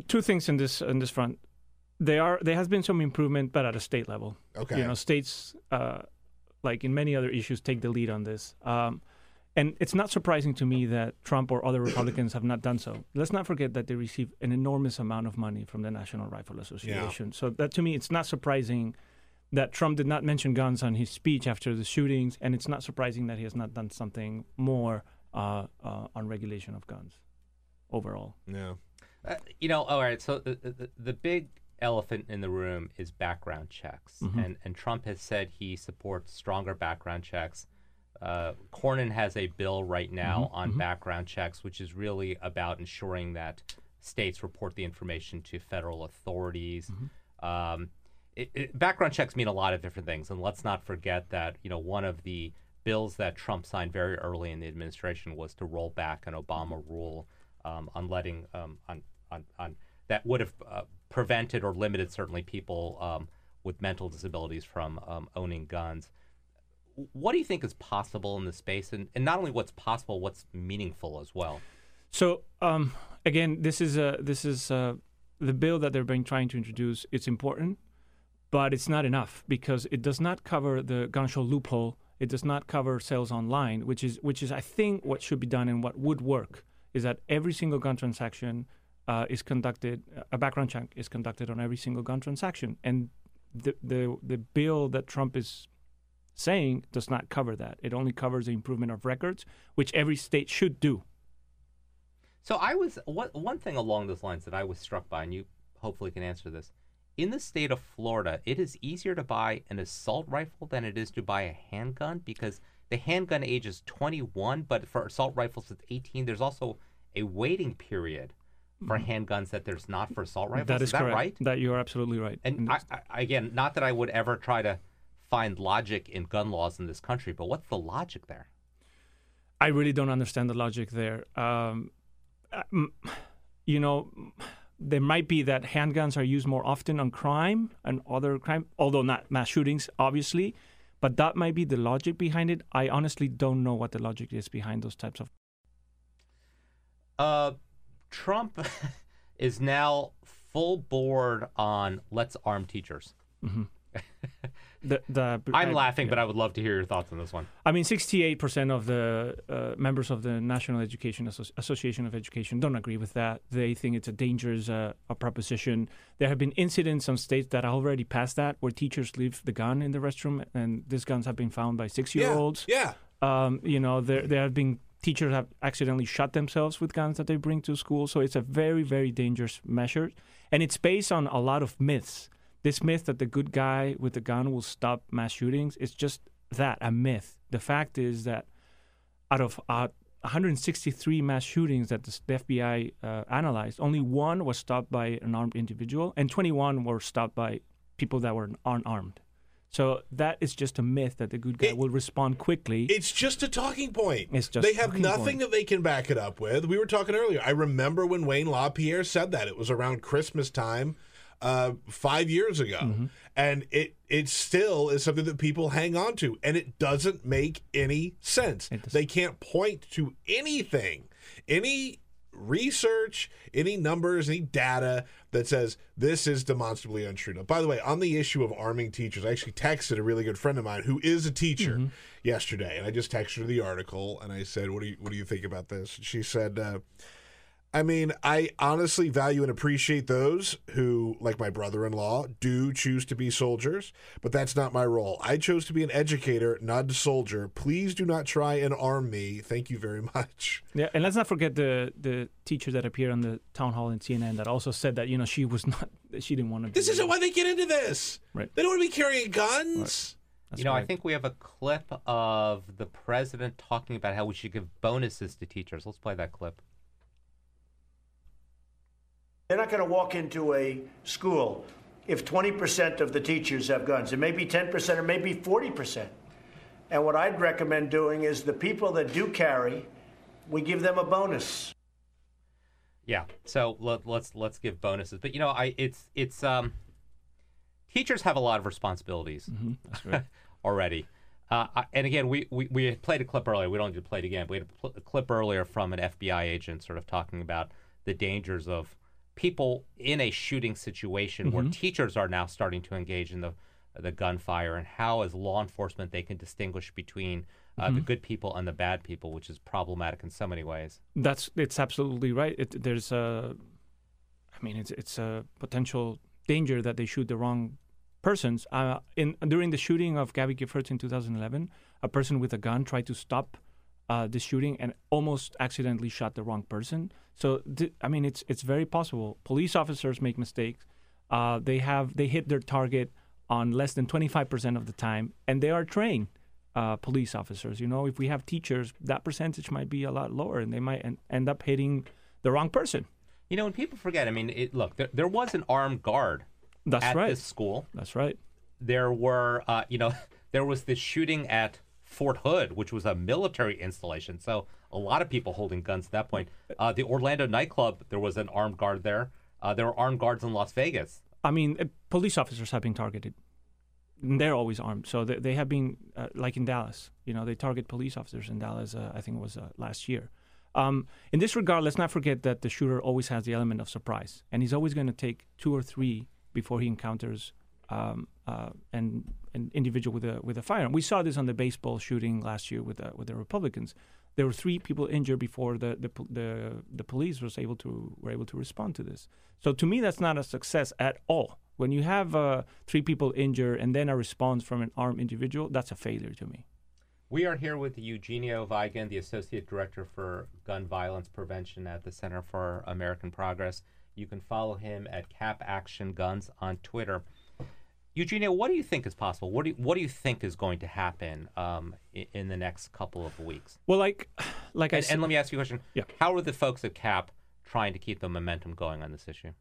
Two things in this in this front. There are there has been some improvement, but at a state level. Okay. You know, states uh, like in many other issues take the lead on this. Um, And it's not surprising to me that Trump or other Republicans have not done so. Let's not forget that they receive an enormous amount of money from the National Rifle Association. So that to me, it's not surprising that Trump did not mention guns on his speech after the shootings, and it's not surprising that he has not done something more uh, uh, on regulation of guns overall. Yeah. Uh, you know, all right. So the, the the big elephant in the room is background checks, and and Trump has said he supports stronger background checks. Uh, Cornyn has a bill right now on background checks, which is really about ensuring that states report the information to federal authorities. Um, it, it, background checks mean a lot of different things, and let's not forget that you know one of the bills that Trump signed very early in the administration was to roll back an Obama rule um, on letting um, on, on on that would have uh, prevented or limited certainly people um, with mental disabilities from um, owning guns. What do you think is possible in this space, and, and not only what's possible, what's meaningful as well? So um, again, this is a this is uh the bill that they're being trying to introduce. It's important, but it's not enough because it does not cover the gun show loophole. It does not cover sales online, which is which is I think what should be done and what would work is that every single gun transaction uh, is conducted. A background check is conducted on every single gun transaction, and the the the bill that Trump is saying does not cover that. It only covers the improvement of records, which every state should do. So I was what one thing along those lines that I was struck by, and you hopefully can answer this. In the state of Florida, it is easier to buy an assault rifle than it is to buy a handgun because the handgun age is 21, but for assault rifles it's 18. There's also a waiting period for handguns that there's not for assault rifles. Mm-hmm. That is, that correct. right? That you are absolutely right. And I, I, again, not that I would ever try to find logic in gun laws in this country, but what's the logic there? I really don't understand the logic there. Um, uh, you know, there might be that handguns are used more often on crime and other crime, although not mass shootings, obviously. But that might be the logic behind it. I honestly don't know what the logic is behind those types of. Uh, Trump is now full board on let's arm teachers. The, the, I'm I- laughing, yeah. but I would love to hear your thoughts on this one. I mean, 68% of the uh, members of the National Education Asso- Association of Education don't agree with that. They think it's a dangerous uh, a proposition. There have been incidents in states that have already passed that, where teachers leave the gun in the restroom, and these guns have been found by six-year-olds. Yeah. Um, you know, there there have been teachers have accidentally shot themselves with guns that they bring to school. So it's a very very dangerous measure, and it's based on a lot of myths. This myth that the good guy with the gun will stop mass shootings is just that a myth. The fact is that out of uh, 163 mass shootings that the, the FBI uh, analyzed, only one was stopped by an armed individual, and 21 were stopped by people that were unarmed. So that is just a myth that the good guy It- will respond quickly. It's just a talking point. It's just they have nothing point. that they can back it up with. We were talking earlier. I remember when Wayne LaPierre said that. It was around Christmas time, uh, five years ago, Mm-hmm. and it it still is something that people hang on to, and it doesn't make any sense. They can't point to anything, any research, any numbers, any data that says this is demonstrably untrue. Now, by the way, on the issue of arming teachers, I actually texted a really good friend of mine who is a teacher Mm-hmm. yesterday, and I just texted her the article, and I said, "What do you what do you think about this?" And she said. Uh, I mean, I honestly value and appreciate those who, like my brother in law, do choose to be soldiers, but that's not my role. I chose to be an educator, not a soldier. Please do not try and arm me. Thank you very much. Yeah, and let's not forget the the teacher that appeared on the town hall in CNN that also said that you know she was not she didn't want to. This isn't why they get into this. Right. They don't want to be carrying guns. That's you know, I think we have a clip of the president talking about how we should give bonuses to teachers. Let's play that clip. They're not going to walk into a school if 20% of the teachers have guns. It may be 10% or maybe 40%. And what I'd recommend doing is the people that do carry, we give them a bonus. Yeah. So let, let's let's give bonuses. But you know, I it's it's um teachers have a lot of responsibilities Mm-hmm. That's right. already. Uh, and again, we, we, we played a clip earlier. We don't need to play it again. We had a, pl- a clip earlier from an FBI agent sort of talking about the dangers of people in a shooting situation where teachers are now starting to engage in the the gunfire and how, as law enforcement, they can distinguish between uh, the good people and the bad people, which is problematic in so many ways. That's it's absolutely right. It, there's a, I mean, it's it's a potential danger that they shoot the wrong persons. Uh, in during the shooting of Gabby Giffords in 2011, a person with a gun tried to stop uh, the shooting and almost accidentally shot the wrong person. So th- I mean, it's it's very possible. Police officers make mistakes. Uh, they have they hit their target on less than 25% of the time, and they are trained uh, police officers. You know, if we have teachers, that percentage might be a lot lower, and they might en- end up hitting the wrong person. You know, when people forget, I mean, it, look, there, there was an armed guard That's at right. this school. That's right. There were, uh, you know, there was this shooting at Fort Hood, which was a military installation. So a lot of people holding guns at that point. Uh, the Orlando nightclub, there was an armed guard there. Uh, there were armed guards in Las Vegas. I mean, uh, police officers have been targeted. They're always armed, so they, they have been uh, like in Dallas. You know, they target police officers in Dallas. Uh, I think it was uh, last year. Um, in this regard, let's not forget that the shooter always has the element of surprise, and he's always going to take two or three before he encounters um, uh, an, an individual with a with a firearm. We saw this on the baseball shooting last year with the, with the Republicans. There were three people injured before the, the the the police was able to were able to respond to this. So to me, that's not a success at all. When you have uh, three people injured and then a response from an armed individual, that's a failure to me. We are here with Eugenio Weigend, the Associate Director for Gun Violence Prevention at the Center for American Progress. You can follow him at Cap Action Guns on Twitter. Eugenio, what do you think is possible? What do you, what do you think is going to happen um, in, in the next couple of weeks? Well, like like I And, said, and let me ask you a question. Yeah. How are the folks at CAP trying to keep the momentum going on this issue?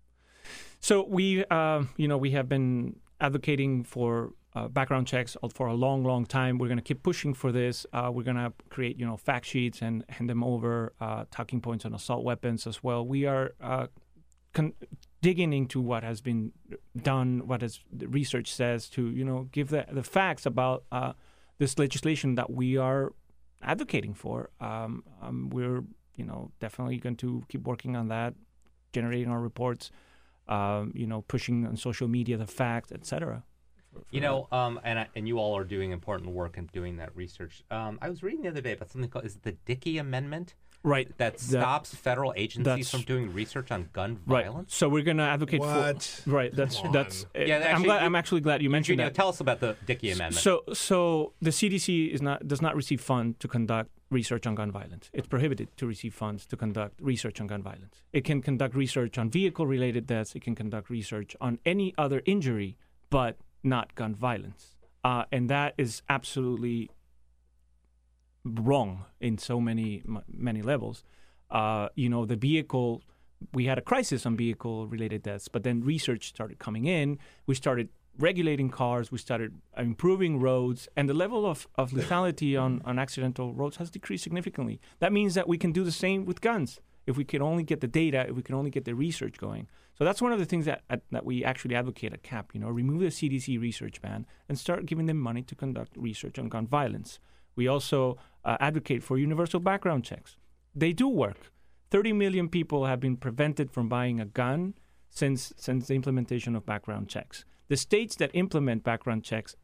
So we, uh, you know, we have been advocating for uh, background checks for a long, long time. We're going to keep pushing for this. Uh, we're going to create, you know, fact sheets and hand them over, uh, talking points on assault weapons as well. We are uh, con- digging into what has been done, what has the research says to, you know, give the, the facts about uh, this legislation that we are advocating for. Um, um, we're, you know, definitely going to keep working on that, generating our reports um, you know, pushing on social media the facts, etc. You know, um, and I, and you all are doing important work in doing that research. Um, I was reading the other day about something called is the Dickey Amendment Right. that stops federal agencies from doing research on gun Right. violence. So we're going to advocate What? for right. That's Come that's. on. Yeah, I'm glad. you- I'm actually glad you mentioned Eugenio, that. tell us about the Dickey Amendment. So, so the CDC is not does not receive funds to conduct research on gun violence. It's prohibited to receive funds to conduct research on gun violence. It can conduct research on vehicle-related deaths. It can conduct research on any other injury, but not gun violence. Uh, and that is absolutely wrong in so many m- many levels. Uh, you know, the vehicle. We had a crisis on vehicle-related deaths, but then research started coming in. We started regulating cars, we started improving roads, and the level of, of lethality on, on accidental roads has decreased significantly. That means that we can do the same with guns if we can only get the data, if we can only get the research going. So that's one of the things that, at, that we actually advocate at CAP, you know, remove the CDC research ban and start giving them money to conduct research on gun violence. We also uh, advocate for universal background checks. They do work. 30 million people have been prevented from buying a gun since since the implementation of background checks. The states that implement background checks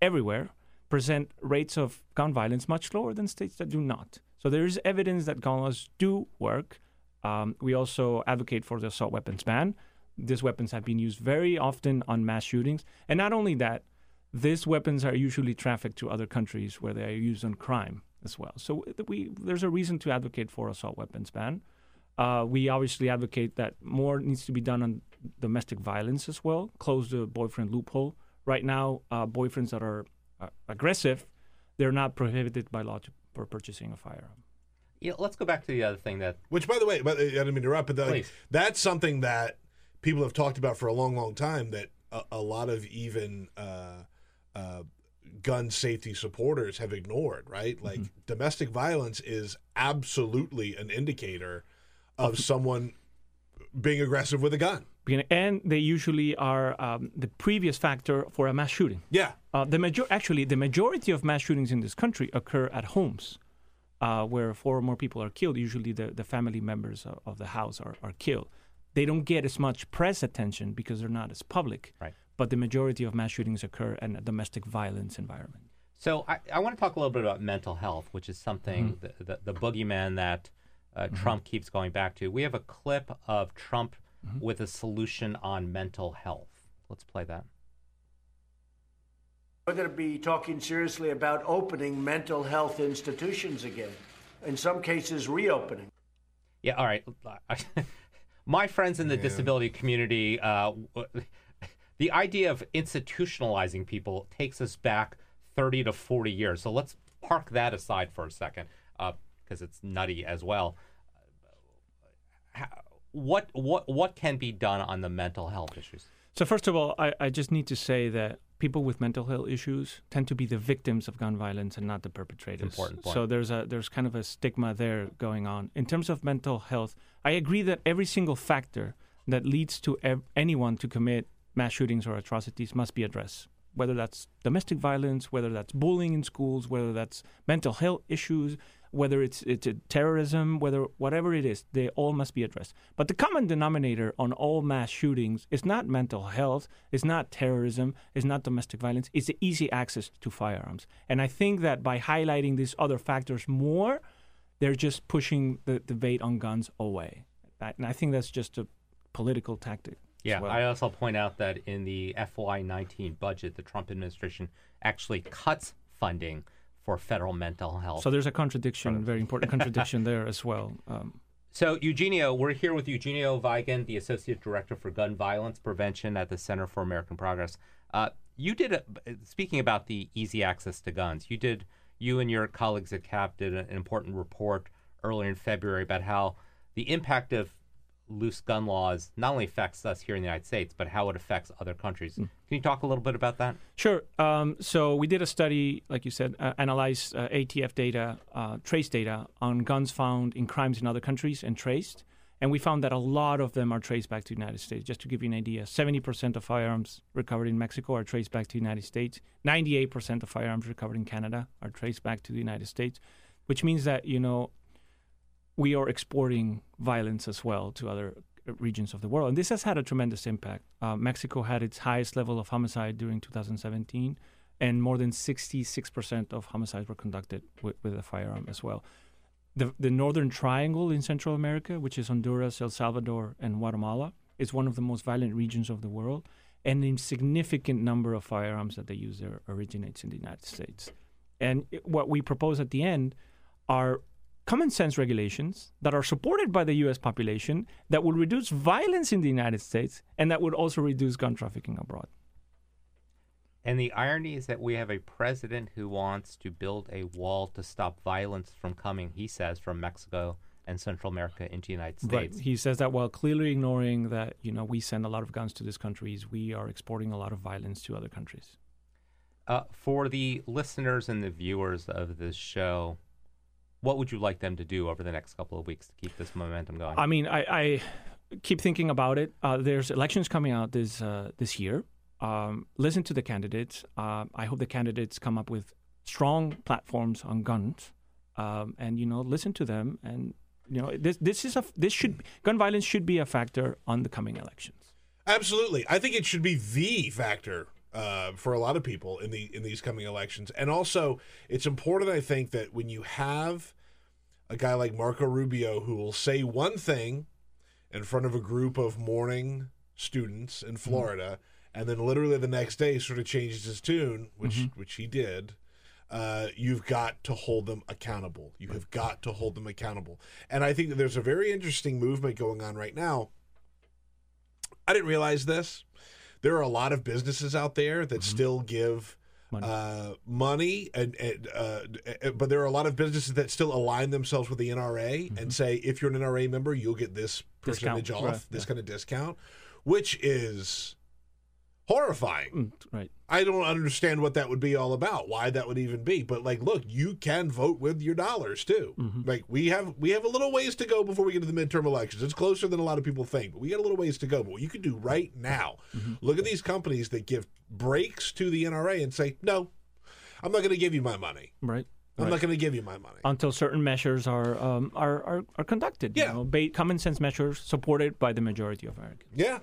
everywhere present rates of gun violence much lower than states that do not. So there is evidence that gun laws do work. Um, we also advocate for the assault weapons ban. These weapons have been used very often on mass shootings, and not only that, these weapons are usually trafficked to other countries where they are used on crime as well. So we there's a reason to advocate for assault weapons ban. Uh, we obviously advocate that more needs to be done on domestic violence as well. Close the boyfriend loophole. Right now, uh, boyfriends that are uh, aggressive, they're not prohibited by law to, for purchasing a firearm. Yeah, let's go back to the other thing that Which, by the way, but uh, I didn't mean to interrupt, but like, Please. that's something that people have talked about for a long, long time. That a, a lot of even uh, uh, gun safety supporters have ignored. Right, like domestic violence is absolutely an indicator of someone being aggressive with a gun. And they usually are um, the previous factor for a mass shooting. Yeah, Uh, the major- actually, the majority of mass shootings in this country occur at homes, uh, where four or more people are killed. Usually, the, the family members of, of the house are, are killed. They don't get as much press attention because they're not as public. Right. But the majority of mass shootings occur in a domestic violence environment. So I, I want to talk a little bit about mental health, which is something Mm-hmm. the, the, the boogeyman that uh, Trump keeps going back to. We have a clip of Trump Mm-hmm. with a solution on mental health. Let's play that. We're going to be talking seriously about opening mental health institutions again. In some cases, reopening. Yeah, all right. My friends in the disability community, uh, w- the idea of institutionalizing people takes us back 30 to 40 years. So let's park that aside for a second uh, because it's nutty as well. How- What what what can be done on the mental health issues? So first of all, I, I just need to say that people with mental health issues tend to be the victims of gun violence and not the perpetrators. Important point. So there's a there's kind of a stigma there going on. In terms of mental health, I agree that every single factor that leads to ev- anyone to commit mass shootings or atrocities must be addressed. Whether that's domestic violence, whether that's bullying in schools, whether that's mental health issues, whether it's it's a terrorism, whether whatever it is, they all must be addressed. But the common denominator on all mass shootings is not mental health, it's not terrorism, it's not domestic violence, it's the easy access to firearms. And I think that by highlighting these other factors more, they're just pushing the debate on guns away. And I think that's just a political tactic. Yeah, well. I also point out that in the FY19 budget, the Trump administration actually cuts funding for federal mental health. So there's a contradiction, very important contradiction there as well. Um, So, Eugenio, we're here with Eugenio Weigend, the Associate Director for Gun Violence Prevention at the Center for American Progress. Uh, you did, a, speaking about the easy access to guns, you did, you and your colleagues at CAP did an important report earlier in February about how the impact of loose gun laws not only affects us here in the United States, but how it affects other countries. Can you talk a little bit about that? Sure. Um, so we did a study, like you said, uh, analyzed uh, ATF data, uh, trace data on guns found in crimes in other countries and traced. And we found that a lot of them are traced back to the United States. Just to give you an idea, 70% of firearms recovered in Mexico are traced back to the United States. 98% of firearms recovered in Canada are traced back to the United States, which means that, you know, we are exporting violence as well to other uh, regions of the world. And this has had a tremendous impact. Uh, Mexico had its highest level of homicide during 2017, and more than 66% of homicides were conducted with, with a firearm as well. The, the Northern Triangle in Central America, which is Honduras, El Salvador, and Guatemala, is one of the most violent regions of the world. And a significant number of firearms that they use there originates in the United States. And what we propose at the end are common sense regulations that are supported by the US population that will reduce violence in the United States and that would also reduce gun trafficking abroad. And the irony is that we have a president who wants to build a wall to stop violence from coming, he says, from Mexico and Central America into the United Right. States. He says that while clearly ignoring that, you know, we send a lot of guns to these countries, we are exporting a lot of violence to other countries. Uh, for the listeners and the viewers of this show, what would you like them to do over the next couple of weeks to keep this momentum going? I mean, I, I keep thinking about it. Uh, there's elections coming out this uh, this year. Um, listen to the candidates. Uh, I hope the candidates come up with strong platforms on guns, um, and you know, listen to them. And you know, this this is a this should gun violence should be a factor on the coming elections. Absolutely, I think it should be the factor uh, for a lot of people in the in these coming elections, and also it's important. I think that when you have a guy like Marco Rubio who will say one thing in front of a group of mourning students in Florida, and then literally the next day sort of changes his tune, which which he did. Uh, you've got to hold them accountable. You have got to hold them accountable. And I think that there's a very interesting movement going on right now. I didn't realize this. There are a lot of businesses out there that still give Money. uh, money, and, and uh, but there are a lot of businesses that still align themselves with the NRA and say if you're an NRA member, you'll get this Discount, percentage off, right, this yeah. kind of discount, which is horrifying. Mm, right. I don't understand what that would be all about. Why that would even be. But like, look, you can vote with your dollars too. Like we have we have a little ways to go before we get to the midterm elections. It's closer than a lot of people think, but we got a little ways to go. But what you can do right now, look at these companies that give breaks to the NRA and say, no, I'm not going to give you my money. Right. I'm Right. not going to give you my money. Until certain measures are um, are, are are conducted. Yeah. You know, ba- common sense measures supported by the majority of Americans. Yeah.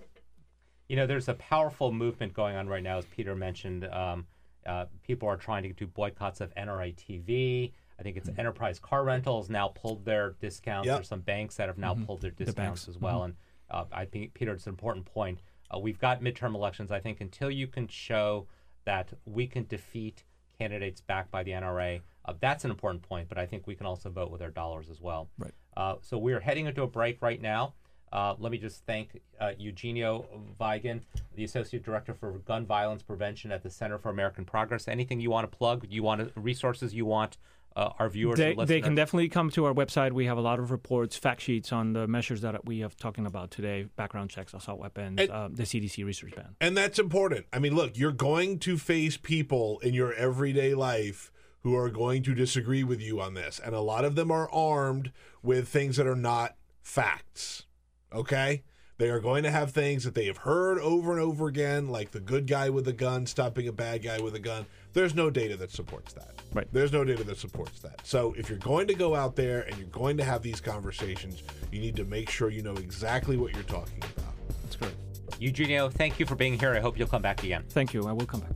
You know, there's a powerful movement going on right now, as Peter mentioned. Um, Uh, people are trying to do boycotts of NRA TV. I think Mm-hmm. it's Enterprise Car Rentals now pulled their discounts. Yep. There's some banks that have now pulled their discounts Mm-hmm. banks. as well. And uh, I think Peter, it's an important point. Uh, we've got midterm elections. I think until you can show that we can defeat candidates backed by the NRA, uh, that's an important point. But I think we can also vote with our dollars as well. Right. Uh, so we're heading into a break right now. Uh, let me just thank uh, Eugenio Weigend, the Associate Director for Gun Violence Prevention at the Center for American Progress. Anything you want to plug? You want to, resources you want uh, our viewers They, they can definitely come to our website. We have a lot of reports, fact sheets on the measures that we have talking about today: background checks, assault weapons, And- uh, the CDC research ban. And that's important. I mean, look, you're going to face people in your everyday life who are going to disagree with you on this. And a lot of them are armed with things that are not facts. Okay? They are going to have things that they have heard over and over again, like the good guy with a gun stopping a bad guy with a gun. There's no data that supports that. Right. There's no data that supports that. So if you're going to go out there and you're going to have these conversations, you need to make sure you know exactly what you're talking about. That's correct. Eugenio, thank you for being here. I hope you'll come back again. Thank you. I will come back.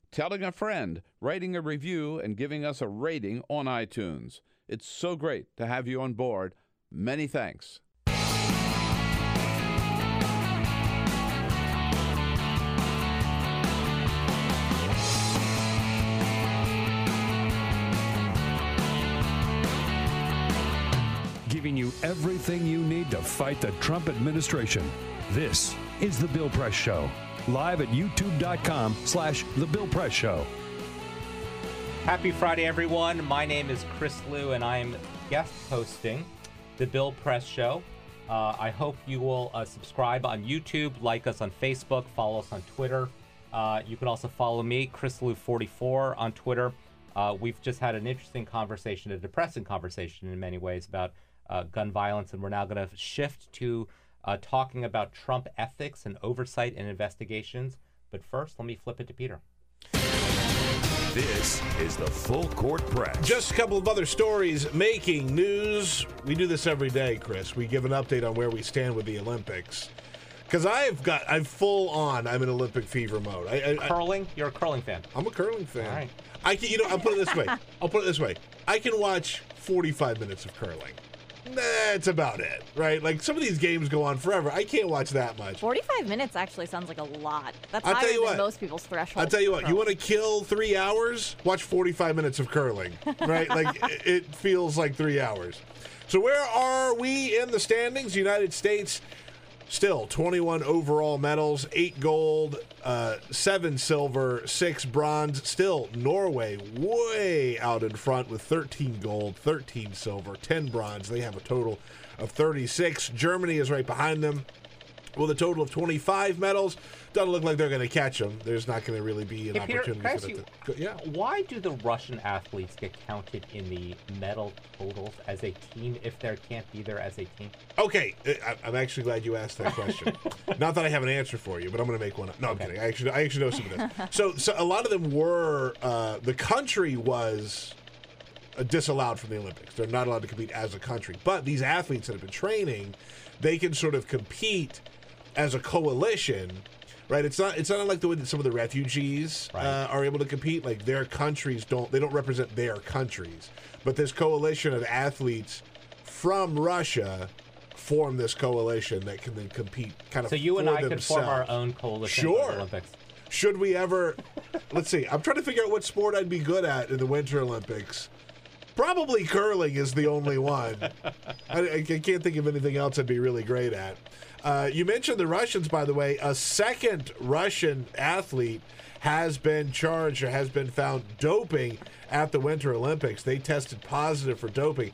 telling a friend, writing a review, and giving us a rating on iTunes. It's so great to have you on board. Many thanks. Giving you everything you need to fight the Trump administration. This is the Bill Press Show. Live at youtube.com slash the Bill Press Show. Happy Friday, everyone. My name is Chris Lu, and I'm guest hosting the Bill Press Show. Uh, I hope you will uh, subscribe on YouTube, like us on Facebook, follow us on Twitter. Uh, you can also follow me, Chris Lu44, on Twitter. Uh, we've just had an interesting conversation, a depressing conversation in many ways, about uh, gun violence, and we're now going to shift to uh, talking about Trump ethics and oversight and investigations. But first, let me flip it to Peter. This is the Full Court Press. Just a couple of other stories making news. We do this every day, Chris. We give an update on where we stand with the Olympics. Because I've got, I'm full on. I'm in Olympic fever mode. I, I, I, Curling? You're a curling fan. I'm a curling fan. All right. I can, you know, I'll put it this way. I'll put it this way. I can watch 45 minutes of curling. That's about it, right? Like some of these games go on forever. I can't watch that much. 45 minutes actually sounds like a lot. That's I'll tell higher you than what. most people's threshold. I'll tell you what, you want to kill three hours? Watch 45 minutes of curling, right? like it feels like three hours. So, where are we in the standings? United States still 21 overall medals, eight gold, uh, seven silver, six bronze. Still Norway way out in front with 13 gold, 13 silver, 10 bronze. They have a total of 36. Germany is right behind them with a total of 25 medals. Doesn't look like they're going to catch them. There's not going to really be an Peter, opportunity for them to. Yeah. Why do the Russian athletes get counted in the medal totals as a team if they can't be there as a team? Okay, uh, I- I'm actually glad you asked that question. Not that I have an answer for you, but I'm going to make one up. No, I'm kidding. I actually, I actually know some of this. So, so a lot of them were. Uh, the country was uh, disallowed from the Olympics. They're not allowed to compete as a country. But these athletes that have been training, they can sort of compete as a coalition. Right, it's not. It's not like the way that some of the refugees Right. uh, are able to compete. Like their countries don't. They don't represent their countries. But this coalition of athletes from Russia form this coalition that can then compete kind of. So you and I could form our own coalition for Sure. the Olympics. Should we ever? let's see. I'm trying to figure out what sport I'd be good at in the Winter Olympics. Probably curling is the only one. I, I can't think of anything else I'd be really great at. Uh, you mentioned the Russians, by the way. A second Russian athlete has been charged or has been found doping at the Winter Olympics. They tested positive for doping.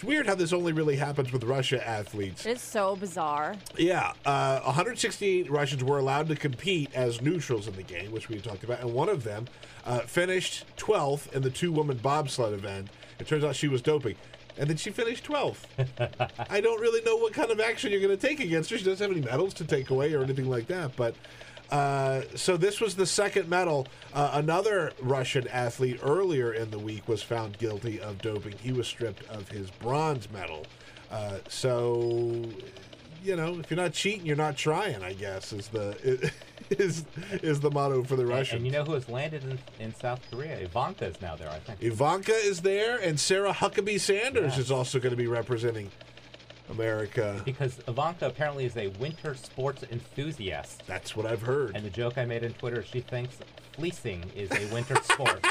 It's weird how this only really happens with Russia athletes. It's so bizarre. Yeah, uh, 168 Russians were allowed to compete as neutrals in the game, which we talked about, and one of them uh, finished 12th in the two-woman bobsled event. It turns out she was doping, and then she finished 12th. I don't really know what kind of action you're going to take against her. She doesn't have any medals to take away or anything like that, but. Uh, so this was the second medal. Uh, another Russian athlete earlier in the week was found guilty of doping. He was stripped of his bronze medal. Uh, so, you know, if you're not cheating, you're not trying. I guess is the is is the motto for the Russians. and you know who has landed in, in South Korea? Ivanka is now there, I think. Ivanka is there, and Sarah Huckabee Sanders Yeah. is also going to be representing America. Because Ivanka apparently is a winter sports enthusiast. That's what I've heard. And the joke I made on Twitter, she thinks fleecing is a winter sport.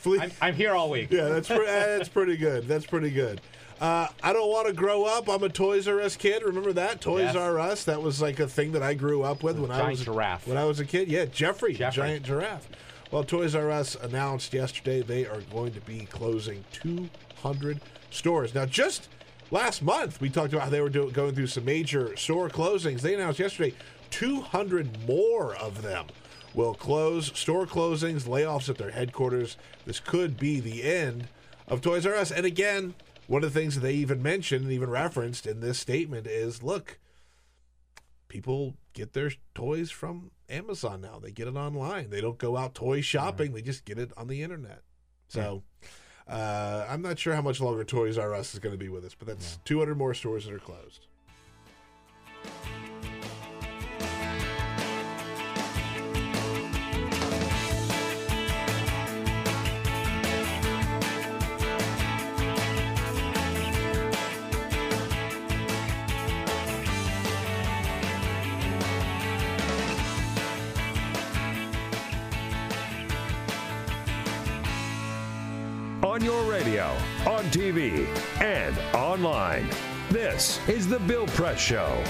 Fle- I'm, I'm here all week. Yeah, that's pre- that's pretty good. That's pretty good. Uh, I don't want to grow up. I'm a Toys R Us kid. Remember that Toys Yes. R Us? That was like a thing that I grew up with when I was giraffe. when I was a kid. Yeah, Geoffrey, Geoffrey. giant giraffe. Well, Toys R Us announced yesterday they are going to be closing 200 stores. Now, just last month we talked about how they were do- going through some major store closings. They announced yesterday 200 more of them will close. Store closings, layoffs at their headquarters. This could be the end of Toys R Us. And again, one of the things that they even mentioned and even referenced in this statement is look, people get their toys from Amazon now. They get it online. They don't go out toy shopping, they just get it on the internet. So uh, I'm not sure how much longer Toys R Us is going to be with us, but that's 200 more stores that are closed. On your radio, on TV, and online. This is The Bill Press Show.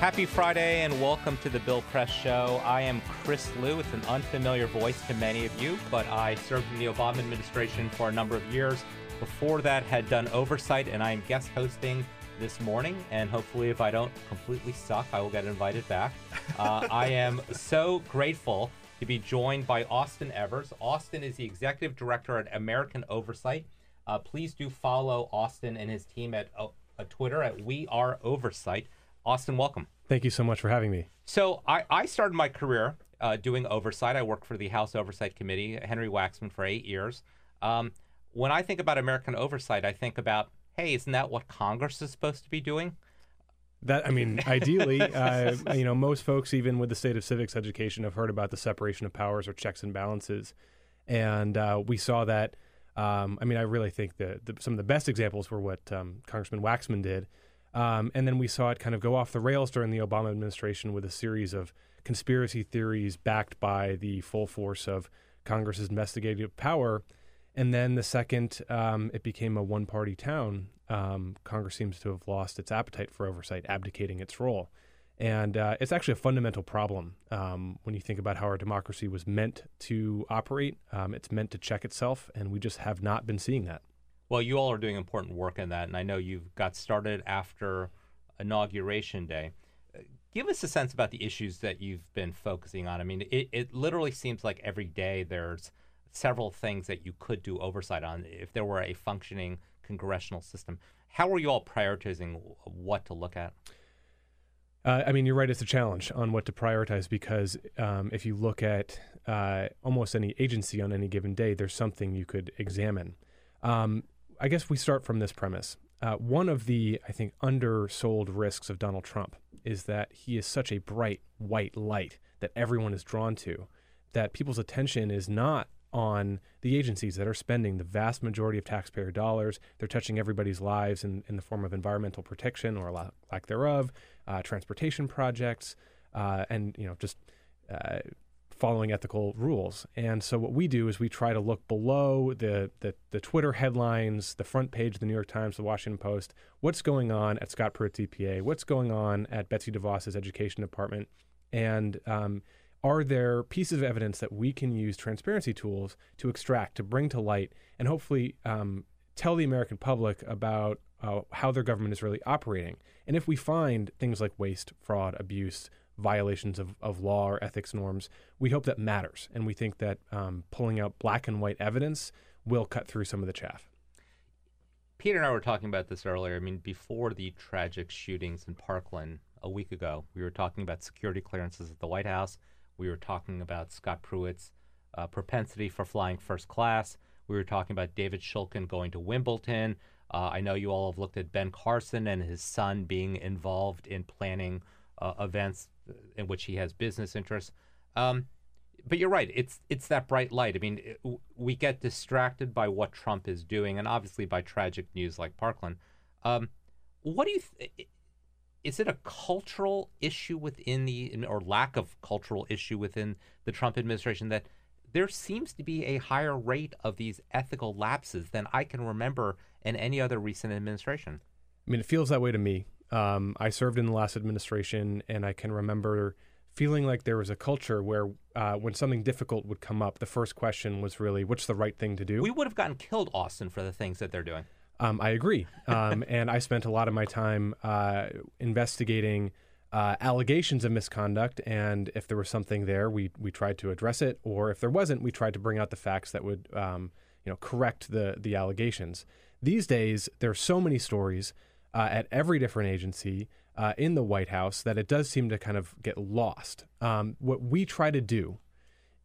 Happy Friday and welcome to the Bill Press Show. I am Chris Lu. It's an unfamiliar voice to many of you, but I served in the Obama administration for a number of years. Before that, had done oversight, and I am guest hosting this morning. And hopefully, if I don't completely suck, I will get invited back. Uh, I am so grateful to be joined by Austin Evers. Austin is the executive director at American Oversight. Uh, please do follow Austin and his team at uh, Twitter at We Are Oversight. Austin, welcome. Thank you so much for having me. So I, I started my career uh, doing oversight. I worked for the House Oversight Committee, Henry Waxman, for eight years. Um, when I think about American oversight, I think about, hey, isn't that what Congress is supposed to be doing? That I mean, ideally, uh, you know, most folks, even with the state of civics education, have heard about the separation of powers or checks and balances, and uh, we saw that. Um, I mean, I really think that the, some of the best examples were what um, Congressman Waxman did, um, and then we saw it kind of go off the rails during the Obama administration with a series of conspiracy theories backed by the full force of Congress's investigative power. And then the second um, it became a one party town, um, Congress seems to have lost its appetite for oversight, abdicating its role. And uh, it's actually a fundamental problem um, when you think about how our democracy was meant to operate. Um, it's meant to check itself, and we just have not been seeing that. Well, you all are doing important work in that, and I know you've got started after Inauguration Day. Give us a sense about the issues that you've been focusing on. I mean, it, it literally seems like every day there's several things that you could do oversight on if there were a functioning congressional system. How are you all prioritizing what to look at? Uh, I mean, you're right. It's a challenge on what to prioritize because um, if you look at uh, almost any agency on any given day, there's something you could examine. Um, I guess we start from this premise. Uh, one of the, I think, undersold risks of Donald Trump is that he is such a bright white light that everyone is drawn to, that people's attention is not on the agencies that are spending the vast majority of taxpayer dollars. They're touching everybody's lives in, in the form of environmental protection or la- lack thereof, uh, transportation projects, uh, and you know just uh, following ethical rules. And so what we do is we try to look below the, the, the Twitter headlines, the front page of the New York Times, the Washington Post, what's going on at Scott Pruitt's EPA, what's going on at Betsy DeVos's education department, and um, are there pieces of evidence that we can use transparency tools to extract, to bring to light, and hopefully um, tell the American public about uh, how their government is really operating? And if we find things like waste, fraud, abuse, violations of, of law or ethics norms, we hope that matters. And we think that um, pulling out black and white evidence will cut through some of the chaff. Peter and I were talking about this earlier. I mean, before the tragic shootings in Parkland a week ago, we were talking about security clearances at the White House. We were talking about Scott Pruitt's uh, propensity for flying first class. We were talking about David Shulkin going to Wimbledon. Uh, I know you all have looked at Ben Carson and his son being involved in planning uh, events in which he has business interests. Um, but you're right. It's it's that bright light. I mean, it, we get distracted by what Trump is doing, and obviously by tragic news like Parkland. Um, what do you? Th- is it a cultural issue within the or lack of cultural issue within the Trump administration that there seems to be a higher rate of these ethical lapses than I can remember in any other recent administration? I mean, it feels that way to me. Um, I served in the last administration, and I can remember feeling like there was a culture where uh, when something difficult would come up, the first question was really, "What's the right thing to do?" We would have gotten killed, Austin, for the things that they're doing. Um, I agree, um, and I spent a lot of my time uh, investigating uh, allegations of misconduct, and if there was something there, we we tried to address it, or if there wasn't, we tried to bring out the facts that would um, you know correct the the allegations. These days, there are so many stories uh, at every different agency uh, in the White House that it does seem to kind of get lost. Um, what we try to do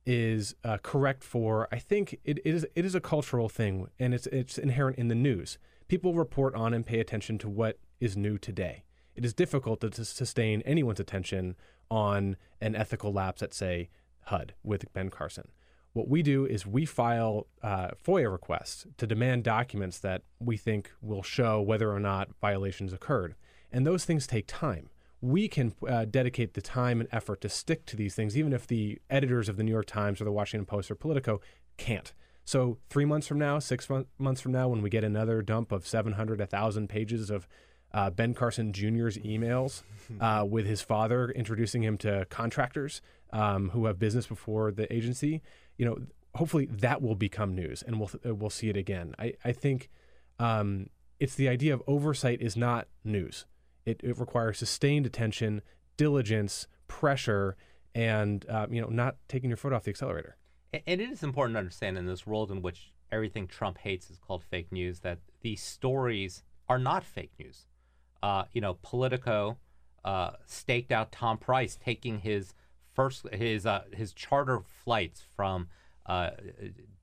is uh, correct for. I think it, it is it is a cultural thing, and it's it's inherent in the news. People report on and pay attention to what is new today. It is difficult to, to sustain anyone's attention on an ethical lapse at, say, HUD with Ben Carson. What we do is we file uh, FOIA requests to demand documents that we think will show whether or not violations occurred. And those things take time. We can uh, dedicate the time and effort to stick to these things, even if the editors of the New York Times or the Washington Post or Politico can't. So, three months from now, six months from now, when we get another dump of 700, 1,000 pages of uh, Ben Carson Jr.'s emails uh, with his father introducing him to contractors um, who have business before the agency, you know, hopefully that will become news and we'll uh, we'll see it again. I I think um, it's the idea of oversight is not news. It, it requires sustained attention, diligence, pressure, and uh, you know not taking your foot off the accelerator. And it is important to understand in this world in which everything Trump hates is called fake news that these stories are not fake news. Uh, you know, Politico uh, staked out Tom Price taking his first his uh, his charter flights from uh,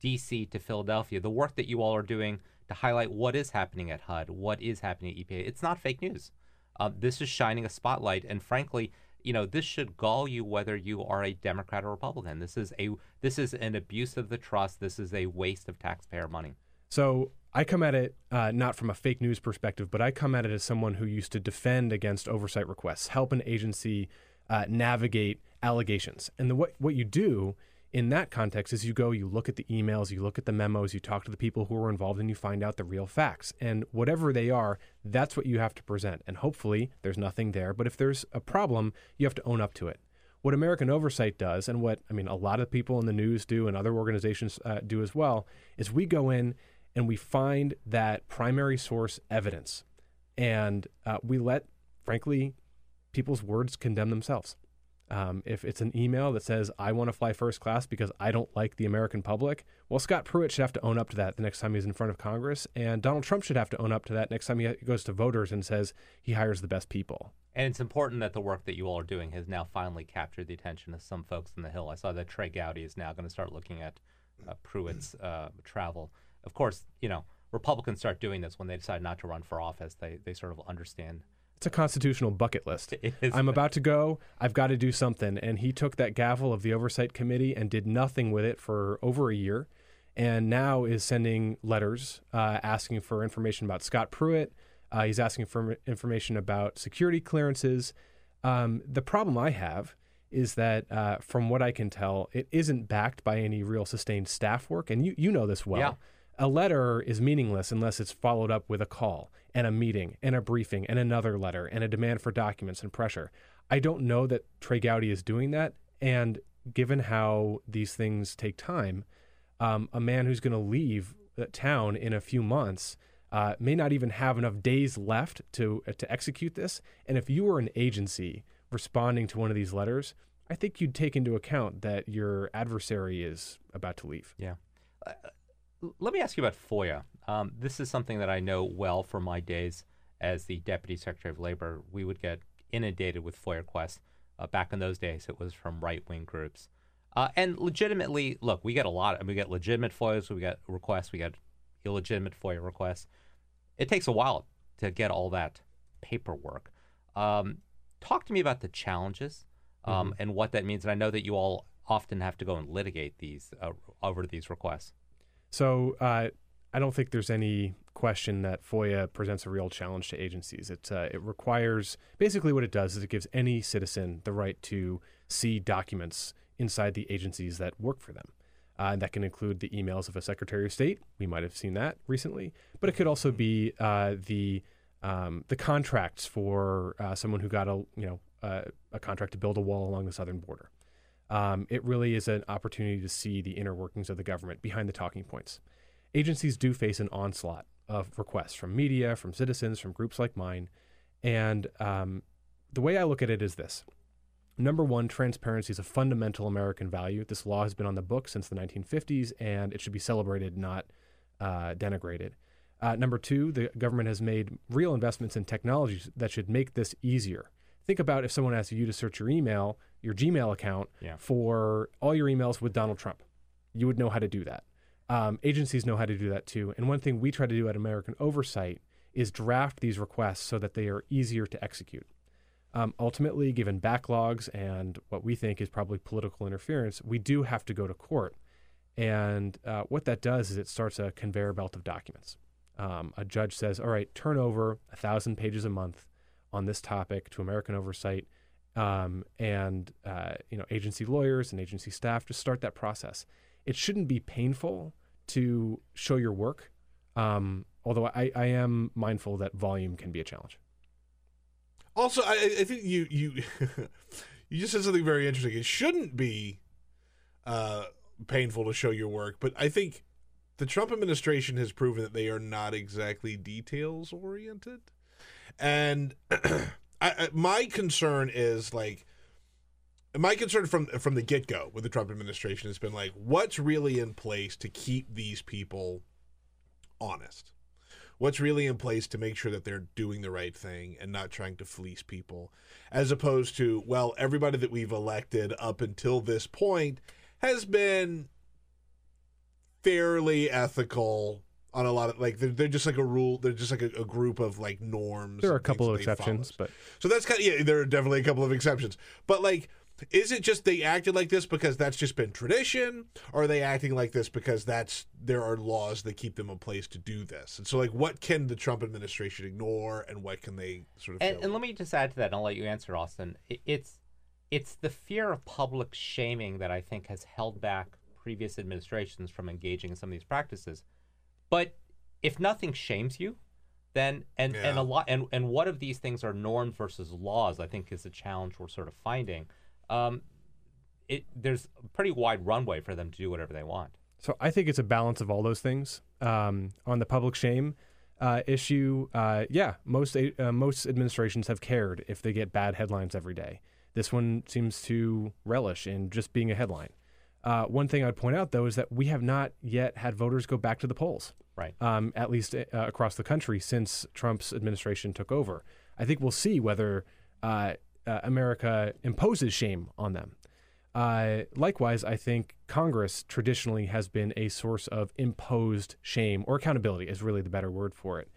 D.C. to Philadelphia. The work that you all are doing to highlight what is happening at HUD, what is happening at EPA. It's not fake news. Uh, this is shining a spotlight, and frankly, you know, this should gall you whether you are a Democrat or Republican. This is a this is an abuse of the trust. This is a waste of taxpayer money. So I come at it uh, not from a fake news perspective, but I come at it as someone who used to defend against oversight requests, help an agency uh, navigate allegations. And the, what what you do in that context is you go, you look at the emails, you look at the memos, you talk to the people who are involved, and you find out the real facts. And whatever they are, that's what you have to present. And hopefully, there's nothing there. But if there's a problem, you have to own up to it. What American Oversight does, and what I mean, a lot of people in the news do, and other organizations uh, do as well, is we go in and we find that primary source evidence, and uh, we let, frankly, people's words condemn themselves. Um, if it's an email that says, I want to fly first class because I don't like the American public, well, Scott Pruitt should have to own up to that the next time he's in front of Congress. And Donald Trump should have to own up to that next time he goes to voters and says he hires the best people. And it's important that the work that you all are doing has now finally captured the attention of some folks in the Hill. I saw that Trey Gowdy is now going to start looking at uh, Pruitt's uh, travel. Of course, you know, Republicans start doing this when they decide not to run for office. They, they sort of understand it's a constitutional bucket list. I'm about to go. I've got to do something. And he took that gavel of the oversight committee and did nothing with it for over a year. And now is sending letters uh, asking for information about Scott Pruitt. Uh, he's asking for information about security clearances. Um, the problem I have is that uh, from what I can tell, it isn't backed by any real sustained staff work, and you you know this well. Yeah. A letter is meaningless unless it's followed up with a call and a meeting and a briefing and another letter and a demand for documents and pressure. I don't know that Trey Gowdy is doing that, and given how these things take time, um, a man who's going to leave the town in a few months uh, may not even have enough days left to uh, to execute this. And if you were an agency responding to one of these letters, I think you'd take into account that your adversary is about to leave. Yeah. Uh, let me ask you about FOIA. Um, this is something that I know well from my days as the Deputy Secretary of Labor. We would get inundated with FOIA requests. Uh, back in those days, it was from right wing groups. Uh, and legitimately, look, we get a lot. Mean, we get legitimate FOIAs, we get requests, we get illegitimate FOIA requests. It takes a while to get all that paperwork. Um, talk to me about the challenges um, Mm-hmm. and what that means. And I know that you all often have to go and litigate these uh, over these requests. So uh, I don't think there's any question that FOIA presents a real challenge to agencies. It uh, it requires basically what it does is it gives any citizen the right to see documents inside the agencies that work for them. Uh, and that can include the emails of a Secretary of State. We might have seen that recently, but it could also be uh, the um, the contracts for uh, someone who got a you know uh, a contract to build a wall along the southern border. Um, it really is an opportunity to see the inner workings of the government behind the talking points. Agencies do face an onslaught of requests from media, from citizens, from groups like mine. And um, the way I look at it is this number one, transparency is a fundamental American value. This law has been on the books since the 1950s, and it should be celebrated, not uh, denigrated. Uh, number two, the government has made real investments in technologies that should make this easier. Think about if someone asks you to search your email, your Gmail account, Yeah. for all your emails with Donald Trump. You would know how to do that. Um, agencies know how to do that too. And one thing we try to do at American Oversight is draft these requests so that they are easier to execute. Um, ultimately, given backlogs and what we think is probably political interference, we do have to go to court. And uh, what that does is it starts a conveyor belt of documents. Um, a judge says, all right, turn over a thousand pages a month on this topic to American Oversight. Um, and uh, you know, agency lawyers and agency staff just start that process. It shouldn't be painful to show your work, um, although I, I am mindful that volume can be a challenge. Also, I, I think you you you just said something very interesting. It shouldn't be uh, painful to show your work, but I think the Trump administration has proven that they are not exactly details oriented, and I, I, my concern is like my concern from from the get go with the Trump administration has been like, what's really in place to keep these people honest? What's really in place to make sure that they're doing the right thing and not trying to fleece people, as opposed to well, everybody that we've elected up until this point has been fairly ethical on a lot of like they're, they're just like a rule they're just like a, a group of like norms There are a couple of exceptions, follow. but So that's kind of yeah. There are definitely a couple of exceptions, but like, is it just they acted like this because that's just been tradition, or are they acting like this because that's there are laws that keep them in place to do this? And so, like, what can the Trump administration ignore, and what can they sort of? And, and let me just add to that, and I'll let you answer, Austin. It's it's the fear of public shaming that I think has held back previous administrations from engaging in some of these practices. But if nothing shames you, then and and a lot and and what of these things are norms versus laws? I think is a challenge we're sort of finding. Um, it there's a pretty wide runway for them to do whatever they want. So I think it's a balance of all those things. Um, on the public shame uh, issue, uh, yeah, most uh, most administrations have cared if they get bad headlines every day. This one seems to relish in just being a headline. Uh, one thing I'd point out, though, is that we have not yet had voters go back to the polls, Right. um, at least uh, across the country since Trump's administration took over. I think we'll see whether uh, America imposes shame on them. Uh, likewise, I think Congress traditionally has been a source of imposed shame or accountability, is really the better word for it.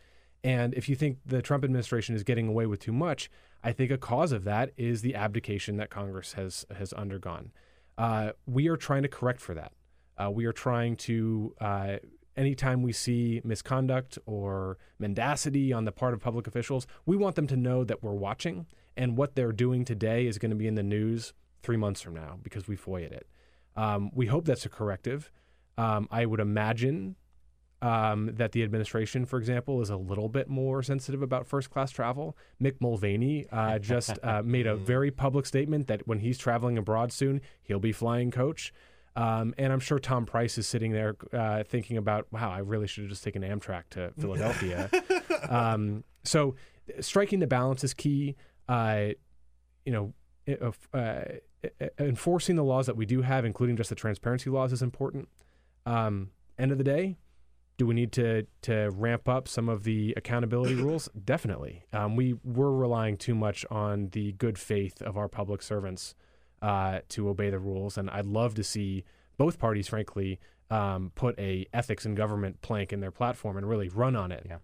And if you think the Trump administration is getting away with too much, I think a cause of that is the abdication that Congress has has undergone. Uh, we are trying to correct for that. Uh, we are trying to, uh, anytime we see misconduct or mendacity on the part of public officials, we want them to know that we're watching and what they're doing today is going to be in the news three months from now because we FOIA'd it. Um, we hope that's a corrective. Um, I would imagine um, that the administration, for example, is a little bit more sensitive about first class travel. Mick Mulvaney uh, just uh, made a very public statement that when he's traveling abroad soon, he'll be flying coach. Um, and I'm sure Tom Price is sitting there uh, thinking about, wow, I really should have just taken Amtrak to Philadelphia. um, so striking the balance is key. Uh, you know, uh, enforcing the laws that we do have, including just the transparency laws, is important. Um, end of the day, do we need to to ramp up some of the accountability rules? Definitely. Um, we were relying too much on the good faith of our public servants uh, to obey the rules, and I'd love to see both parties, frankly, um, put a ethics in government plank in their platform and really run on it. Yeah.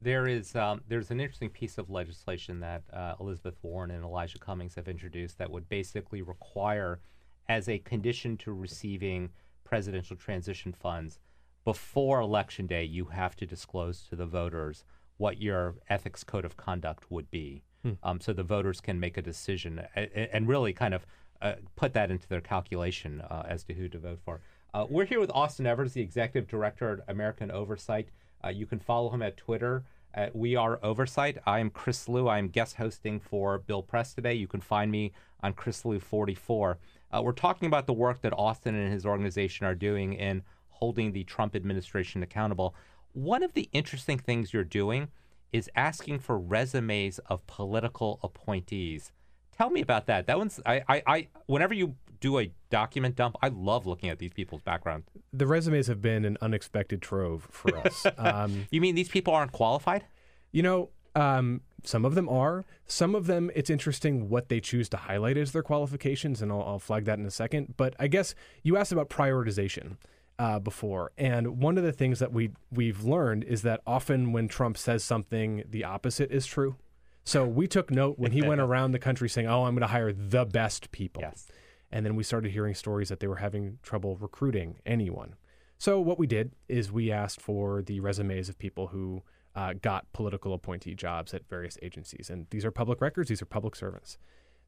There is um, there's an interesting piece of legislation that uh, Elizabeth Warren and Elijah Cummings have introduced that would basically require, as a condition to receiving presidential transition funds, before election day, you have to disclose to the voters what your ethics code of conduct would be, hmm. um, so the voters can make a decision and, and really kind of uh, put that into their calculation uh, as to who to vote for. Uh, we're here with Austin Evers, the executive director at American Oversight. Uh, you can follow him at Twitter at We Are Oversight. I am Chris Lu. I am guest hosting for Bill Press today. You can find me on Chris Lu 44. Uh, we're talking about the work that Austin and his organization are doing in holding the Trump administration accountable. One of the interesting things you're doing is asking for resumes of political appointees. Tell me about that. That one's I, I, I whenever you do a document dump, I love looking at these people's background. The resumes have been an unexpected trove for us. um, you mean these people aren't qualified? You know, um, some of them are. Some of them, it's interesting what they choose to highlight as their qualifications, and I'll, I'll flag that in a second. But I guess you asked about prioritization uh, before, and one of the things that we we've learned is that often when Trump says something, the opposite is true. So we took note when he went around the country saying, "Oh, I'm going to hire the best people," yes. And then we started hearing stories that they were having trouble recruiting anyone. So what we did is we asked for the resumes of people who uh, got political appointee jobs at various agencies, and these are public records; these are public servants.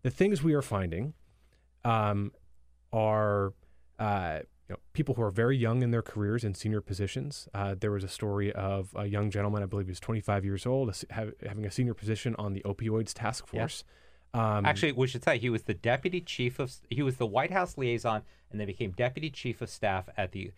The things we are finding um, are uh, you know, people who are very young in their careers in senior positions. Uh, there was a story of a young gentleman, I believe he was 25 years old, have, having a senior position on the opioids task force. Yeah. Um, Actually, we should say he was the deputy chief of, he was the White House liaison, and then became deputy chief of staff at the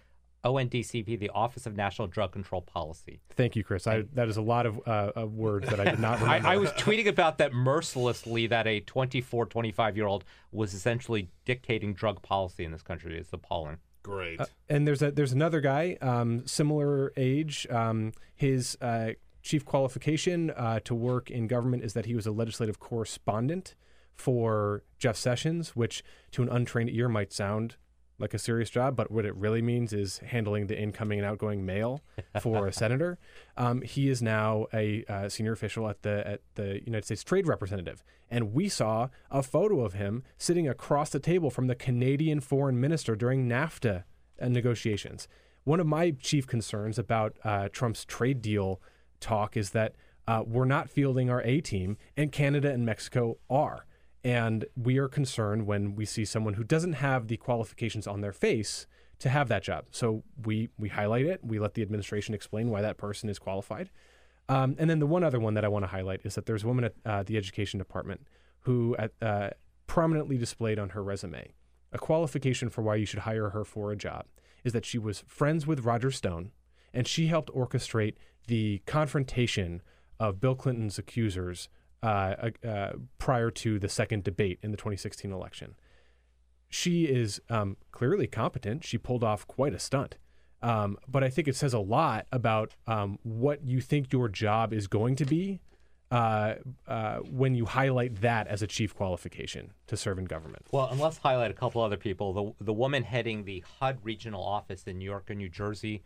ONDCP, the Office of National Drug Control Policy. Thank you, Chris. I, that is a lot of, uh, of words that I did not remember. I, I, was tweeting about that mercilessly that a 24, 25 year old was essentially dictating drug policy in this country. It's appalling. Great. Uh, and there's a there's another guy, um, similar age. Um, his uh, chief qualification uh, to work in government is that he was a legislative correspondent for Jeff Sessions, which to an untrained ear might sound like a serious job, but what it really means is handling the incoming and outgoing mail for a senator. Um, he is now a uh, senior official at the at the United States Trade Representative, and we saw a photo of him sitting across the table from the Canadian Foreign Minister during NAFTA uh, negotiations. One of my chief concerns about uh, Trump's trade deal talk is that uh, we're not fielding our A team, and Canada and Mexico are. And we are concerned when we see someone who doesn't have the qualifications on their face to have that job. So we we highlight it. We let the administration explain why that person is qualified. Um, and then the one other one that I want to highlight is that there's a woman at uh, the education department who at, uh, prominently displayed on her resume a qualification for why you should hire her for a job is that she was friends with Roger Stone and she helped orchestrate the confrontation of Bill Clinton's accusers uh, uh, prior to the second debate in the 2016 election. She is um, clearly competent. She pulled off quite a stunt. Um, but I think it says a lot about um, what you think your job is going to be uh, uh, when you highlight that as a chief qualification to serve in government. Well, and let's highlight a couple other people. The, the woman heading the HUD regional office in New York and New Jersey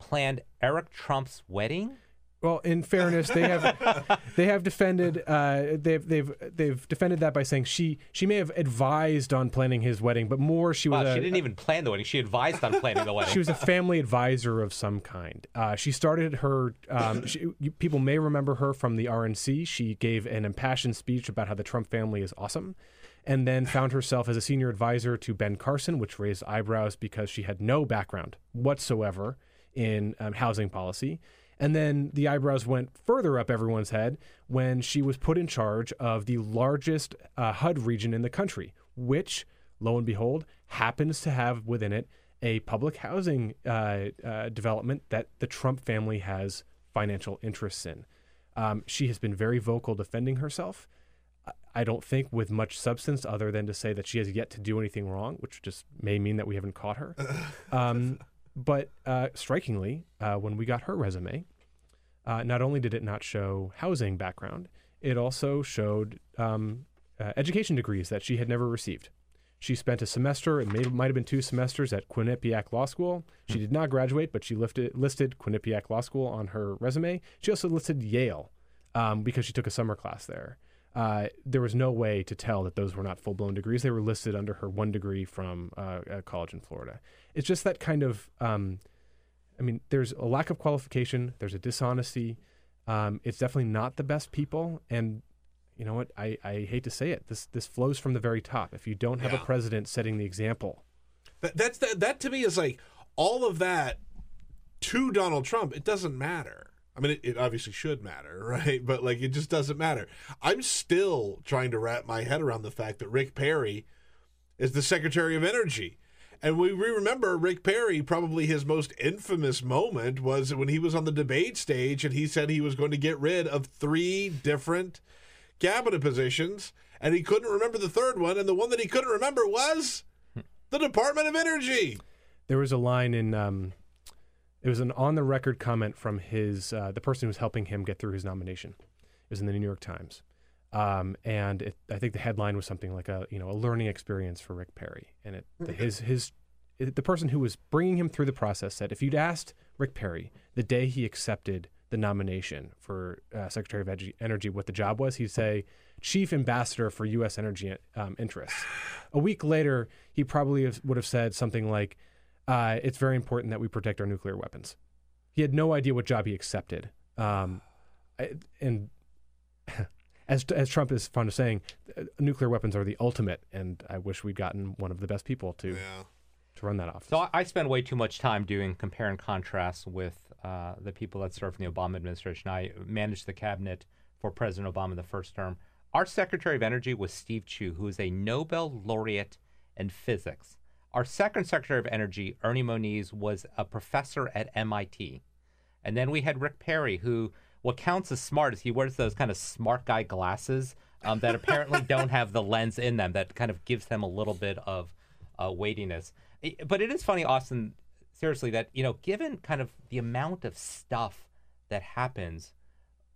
planned Eric Trump's wedding Well, in fairness, they have they have defended uh, they've they've they've defended that by saying she she may have advised on planning his wedding, but more she was Wow, a, she didn't even plan the wedding. She advised on planning the wedding. she was a family advisor of some kind. Uh, she started her. Um, she, you, people may remember her from the RNC. She gave an impassioned speech about how the Trump family is awesome, and then found herself as a senior advisor to Ben Carson, which raised eyebrows because she had no background whatsoever in um, housing policy. And then the eyebrows went further up everyone's head when she was put in charge of the largest uh, HUD region in the country, which, lo and behold, happens to have within it a public housing uh, uh, development that the Trump family has financial interests in. Um, she has been very vocal defending herself. I- I don't think with much substance, other than to say that she has yet to do anything wrong, which just may mean that we haven't caught her. Um, but uh, strikingly, uh, when we got her resume, uh, not only did it not show housing background, it also showed um, uh, education degrees that she had never received. She spent a semester, it may, might have been two semesters at Quinnipiac Law School. She did not graduate, but she lifted, listed Quinnipiac Law School on her resume. She also listed Yale um, because she took a summer class there. Uh, there was no way to tell that those were not full blown degrees. They were listed under her one degree from uh, a college in Florida. It's just that kind of, um, I mean, there's a lack of qualification, there's a dishonesty. Um, it's definitely not the best people. And you know what? I, I hate to say it. This this flows from the very top. If you don't have Yeah. a president setting the example, That, that's that, that to me is like all of that to Donald Trump. It doesn't matter. I mean, it, it obviously should matter, right? But like, it just doesn't matter. I'm still trying to wrap my head around the fact that Rick Perry is the Secretary of Energy. And we, remember Rick Perry, probably his most infamous moment was when he was on the debate stage and he said he was going to get rid of three different cabinet positions and he couldn't remember the third one. And the one that he couldn't remember was the Department of Energy. there was a line in um, it was an on the record comment from his uh, the person who was helping him get through his nomination. It was in the New York Times, um, and it, I think the headline was something like a you know a learning experience for Rick Perry, and it the, his his the person who was bringing him through the process said if you'd asked Rick Perry the day he accepted the nomination for uh, Secretary of Edu- Energy what the job was, he'd say Chief Ambassador for U.S. Energy um, Interests. A week later, he probably have, would have said something like, uh, "It's very important that we protect our nuclear weapons." He had no idea what job he accepted, um, I- and as as Trump is fond of saying, uh, nuclear weapons are the ultimate. And I wish we'd gotten one of the best people to to run that office. So I, I spend way too much time doing compare and contrast with uh, the people that served in the Obama administration. I managed the cabinet for President Obama in the first term. Our Secretary of Energy was Steve Chu, who is a Nobel laureate in physics. Our second Secretary of Energy, Ernie Moniz, was a professor at MIT. And then we had Rick Perry, who what counts as smart is he wears those kind of smart guy glasses um, that apparently don't have the lens in them that kind of gives them a little bit of uh, weightiness. But it is funny, Austin, seriously, that you know, given kind of the amount of stuff that happens,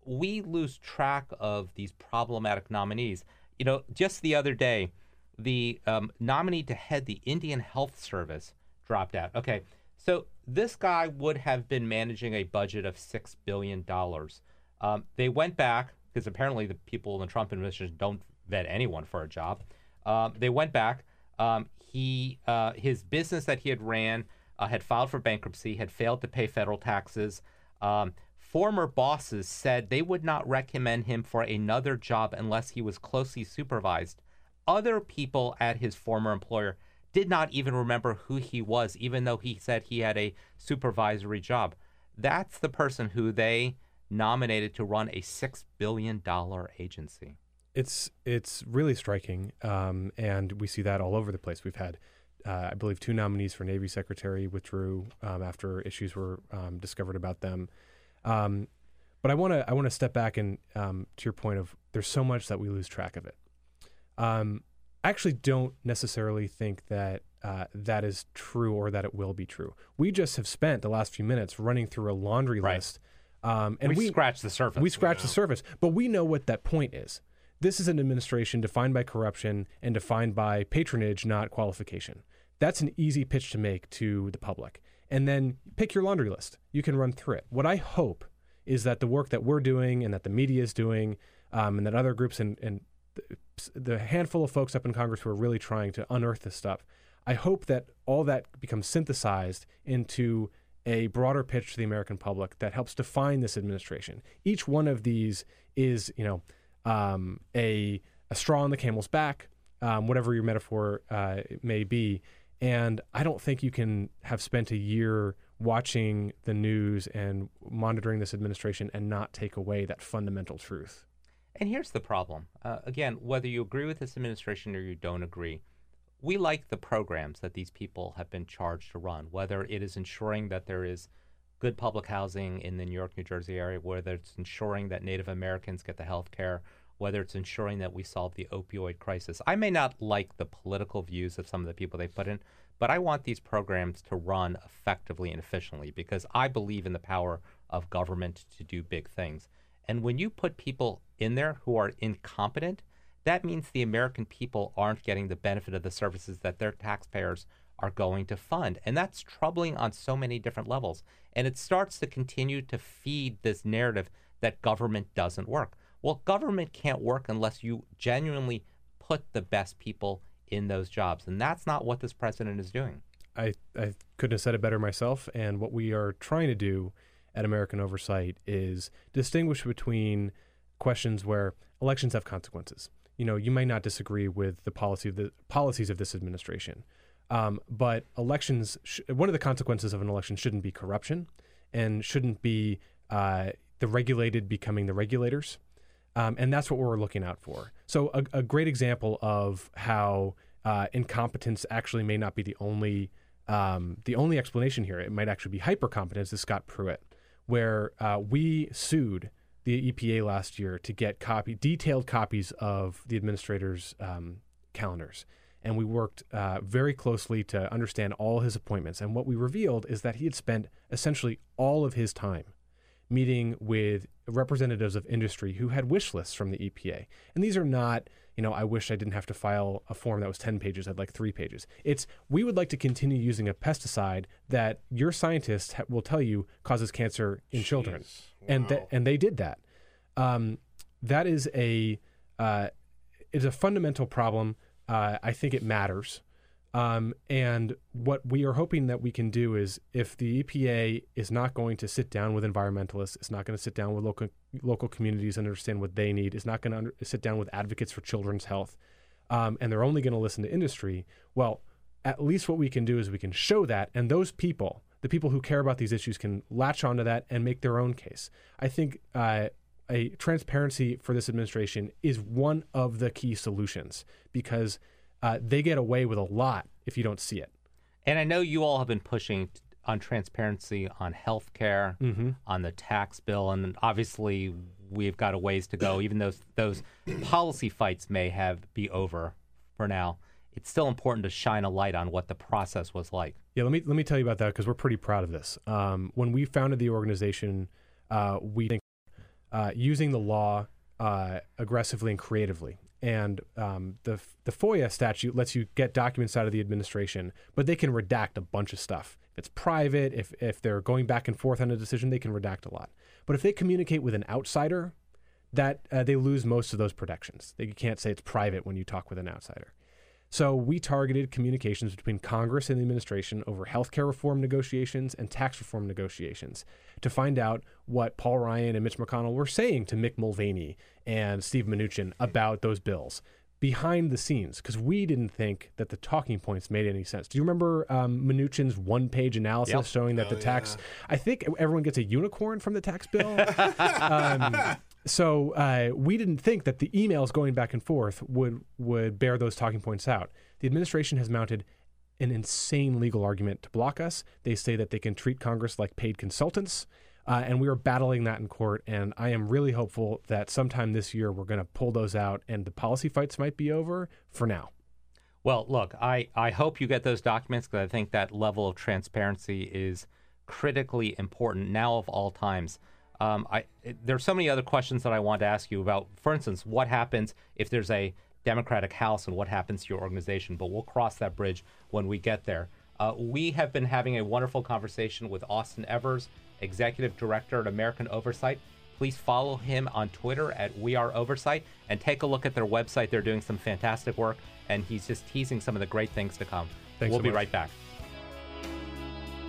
we lose track of these problematic nominees. You know, just the other day, the um, nominee to head the Indian Health Service dropped out. Okay, so this guy would have been managing a budget of six billion dollars. Um, they went back because apparently the people in the Trump administration don't vet anyone for a job. Um, they went back. Um, he uh, his business that he had ran uh, had filed for bankruptcy, had failed to pay federal taxes. Um, former bosses said they would not recommend him for another job unless he was closely supervised. Other people at his former employer did not even remember who he was, even though he said he had a supervisory job. That's the person who they nominated to run a $6 billion agency. It's it's really striking, um, and we see that all over the place. We've had, uh, I believe, two nominees for Navy Secretary withdrew um, after issues were um, discovered about them. Um, but I want to I want to step back and um, to your point of there's so much that we lose track of it. Um, I actually don't necessarily think that uh, that is true or that it will be true. We just have spent the last few minutes running through a laundry Right. list, um, and we, we scratched the surface. we scratch the surface, but we know what that point is. This is an administration defined by corruption and defined by patronage, not qualification. That's an easy pitch to make to the public. And then pick your laundry list. You can run through it. What I hope is that the work that we're doing and that the media is doing, um, and that other groups and, and the handful of folks up in Congress who are really trying to unearth this stuff, I hope that all that becomes synthesized into a broader pitch to the American public that helps define this administration. Each one of these is, you know, um, a a straw on the camel's back, um, whatever your metaphor uh, may be. And I don't think you can have spent a year watching the news and monitoring this administration and not take away that fundamental truth. And here's the problem. Uh, again, whether you agree with this administration or you don't agree, we like the programs that these people have been charged to run, whether it is ensuring that there is good public housing in the New York, New Jersey area, whether it's ensuring that Native Americans get the health care, whether it's ensuring that we solve the opioid crisis. I may not like the political views of some of the people they put in, but I want these programs to run effectively and efficiently because I believe in the power of government to do big things. And when you put people in there who are incompetent, that means the American people aren't getting the benefit of the services that their taxpayers are going to fund. And that's troubling on so many different levels. And it starts to continue to feed this narrative that government doesn't work. Well, government can't work unless you genuinely put the best people in those jobs. And that's not what this president is doing. I, I couldn't have said it better myself. And what we are trying to do at American Oversight is distinguish between questions where elections have consequences. You know, you may not disagree with the policy of the policies of this administration, um, but elections. Sh- one of the consequences of an election shouldn't be corruption, and shouldn't be uh, the regulated becoming the regulators, um, and that's what we're looking out for. So, a, a great example of how uh, incompetence actually may not be the only um, the only explanation here. It might actually be hypercompetence. Is Scott Pruitt where uh, we sued the EPA last year to get copy detailed copies of the administrator's um, calendars. And we worked uh, very closely to understand all his appointments. And what we revealed is that he had spent essentially all of his time meeting with representatives of industry who had wish lists from the EPA. And these are not you know, I wish I didn't have to file a form that was 10 pages, I'd like three pages. It's, we would like to continue using a pesticide that your scientists ha- will tell you causes cancer in Jeez. children. Wow. And, th- and they did that. Um, that is a, uh, is a fundamental problem. Uh, I think it matters. Um, and what we are hoping that we can do is if the EPA is not going to sit down with environmentalists, it's not going to sit down with local local communities and understand what they need, it's not going to under, sit down with advocates for children's health, um, and they're only going to listen to industry, well, at least what we can do is we can show that, and those people, the people who care about these issues, can latch onto that and make their own case. I think uh, a transparency for this administration is one of the key solutions because – uh, they get away with a lot if you don't see it. And I know you all have been pushing on transparency on healthcare, mm-hmm. on the tax bill, and obviously we've got a ways to go. Even though those policy fights may have be over for now, it's still important to shine a light on what the process was like. Yeah, let me let me tell you about that because we're pretty proud of this. Um, when we founded the organization, uh, we think uh, using the law uh, aggressively and creatively and um, the the FOIA statute lets you get documents out of the administration, but they can redact a bunch of stuff. If it's private, if if they're going back and forth on a decision, they can redact a lot. But if they communicate with an outsider, that uh, they lose most of those protections. They can't say it's private when you talk with an outsider. So we targeted communications between Congress and the administration over healthcare reform negotiations and tax reform negotiations to find out what Paul Ryan and Mitch McConnell were saying to Mick Mulvaney and Steve Mnuchin about those bills behind the scenes because we didn't think that the talking points made any sense. Do you remember um, Mnuchin's one page analysis yep. showing that oh, the tax, yeah. I think everyone gets a unicorn from the tax bill? um, so uh, we didn't think that the emails going back and forth would would bear those talking points out. The administration has mounted an insane legal argument to block us. They say that they can treat Congress like paid consultants. Uh, and we are battling that in court. And I am really hopeful that sometime this year we're going to pull those out and the policy fights might be over for now. Well, look, I, I hope you get those documents because I think that level of transparency is critically important now of all times. Um, I, there are so many other questions that I want to ask you about. For instance, what happens if there's a Democratic House and what happens to your organization? But we'll cross that bridge when we get there. Uh, we have been having a wonderful conversation with Austin Evers, Executive Director at American Oversight. Please follow him on Twitter at We Are Oversight and take a look at their website. They're doing some fantastic work, and he's just teasing some of the great things to come. Thanks we'll so be much. right back.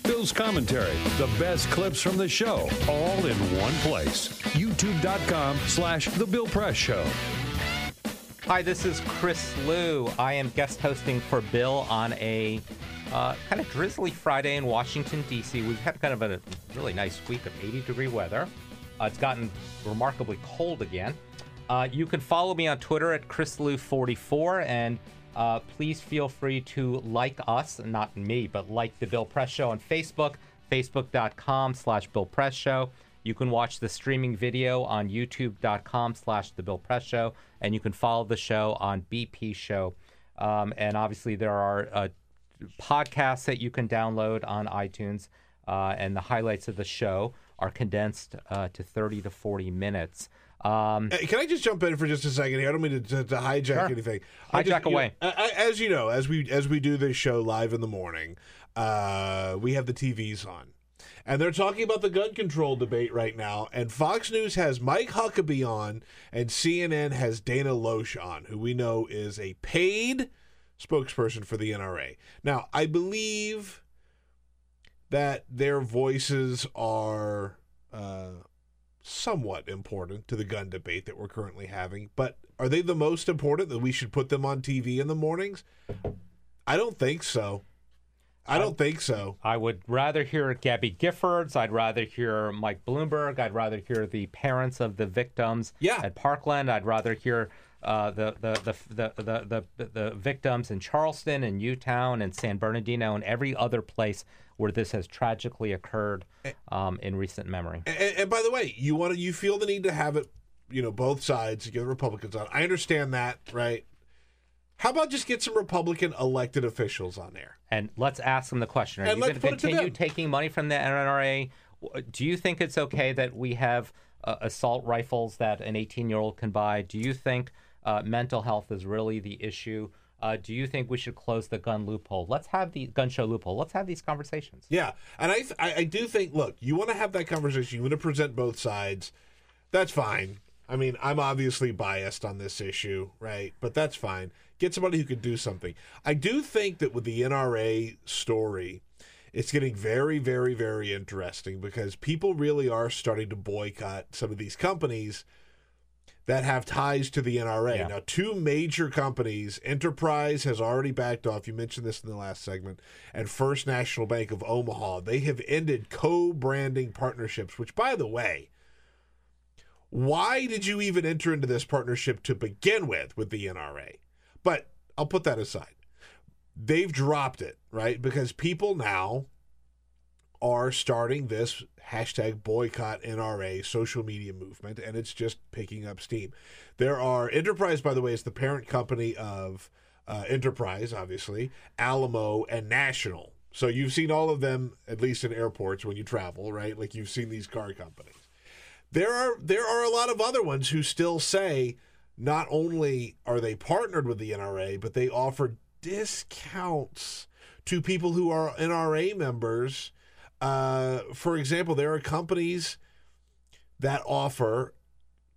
Bill's commentary, the best clips from the show, all in one place. YouTube.com slash The Bill Press Show. Hi, this is Chris Lu. I am guest hosting for Bill on a uh, kind of drizzly Friday in Washington, D.C. We've had kind of a really nice week of 80 degree weather. Uh, it's gotten remarkably cold again. Uh, you can follow me on Twitter at ChrisLu44, and uh, please feel free to like us, not me, but like the Bill Press Show on Facebook, facebook.com slash Bill Press Show. You can watch the streaming video on youtube.com slash The Bill Press Show, and you can follow the show on BP Show. Um, and obviously, there are uh, podcasts that you can download on iTunes, uh, and the highlights of the show are condensed uh, to 30 to 40 minutes. Um, Can I just jump in for just a second here? I don't mean to, to, to hijack Sure. anything. I Hijack just- you know, away. as you know, as we as we do this show live in the morning, uh, we have the TVs on, and they're talking about the gun control debate right now. And Fox News has Mike Huckabee on, and CNN has Dana Loesch on, who we know is a paid spokesperson for the NRA. Now, I believe that their voices are. Uh, somewhat important to the gun debate that we're currently having, but are they the most important that we should put them on TV in the mornings? I don't think so. I don't think so. I would rather hear Gabby Giffords. I'd rather hear Mike Bloomberg. I'd rather hear the parents of the victims Yeah. at Parkland. I'd rather hear uh, the, the, the, the, the, the, the victims in Charleston and Newtown and San Bernardino and every other place where this has tragically occurred um, in recent memory. And, and by the way, you want to you feel the need to have it, you know, both sides to get the Republicans on. I understand that, right? How about just get some Republican elected officials on there? And let's ask them the question: Are And you going to put it to continue taking money from the NRA? Do you think it's okay that we have uh, assault rifles that an 18-year-old can buy? Do you think uh, mental health is really the issue? Uh, do you think we should close the gun loophole? Let's have the gun show loophole. Let's have these conversations. Yeah, and I, th- I do think. Look, you want to have that conversation. You want to present both sides. That's fine. I mean, I'm obviously biased on this issue, right? But that's fine. Get somebody who can do something. I do think that with the NRA story, it's getting very, very, very interesting because people really are starting to boycott some of these companies that have ties to the NRA. Yeah. Now, two major companies, Enterprise has already backed off. You mentioned this in the last segment, and First National Bank of Omaha. They have ended co branding partnerships, which, by the way, why did you even enter into this partnership to begin with with the NRA? But I'll put that aside. They've dropped it, right? Because people now are starting this hashtag boycott NRA social media movement, and it's just picking up steam. There are Enterprise, by the way, is the parent company of uh, Enterprise, obviously, Alamo, and National. So you've seen all of them, at least in airports when you travel, right? Like you've seen these car companies. There are there are a lot of other ones who still say not only are they partnered with the NRA, but they offer discounts to people who are NRA members. Uh, for example, there are companies that offer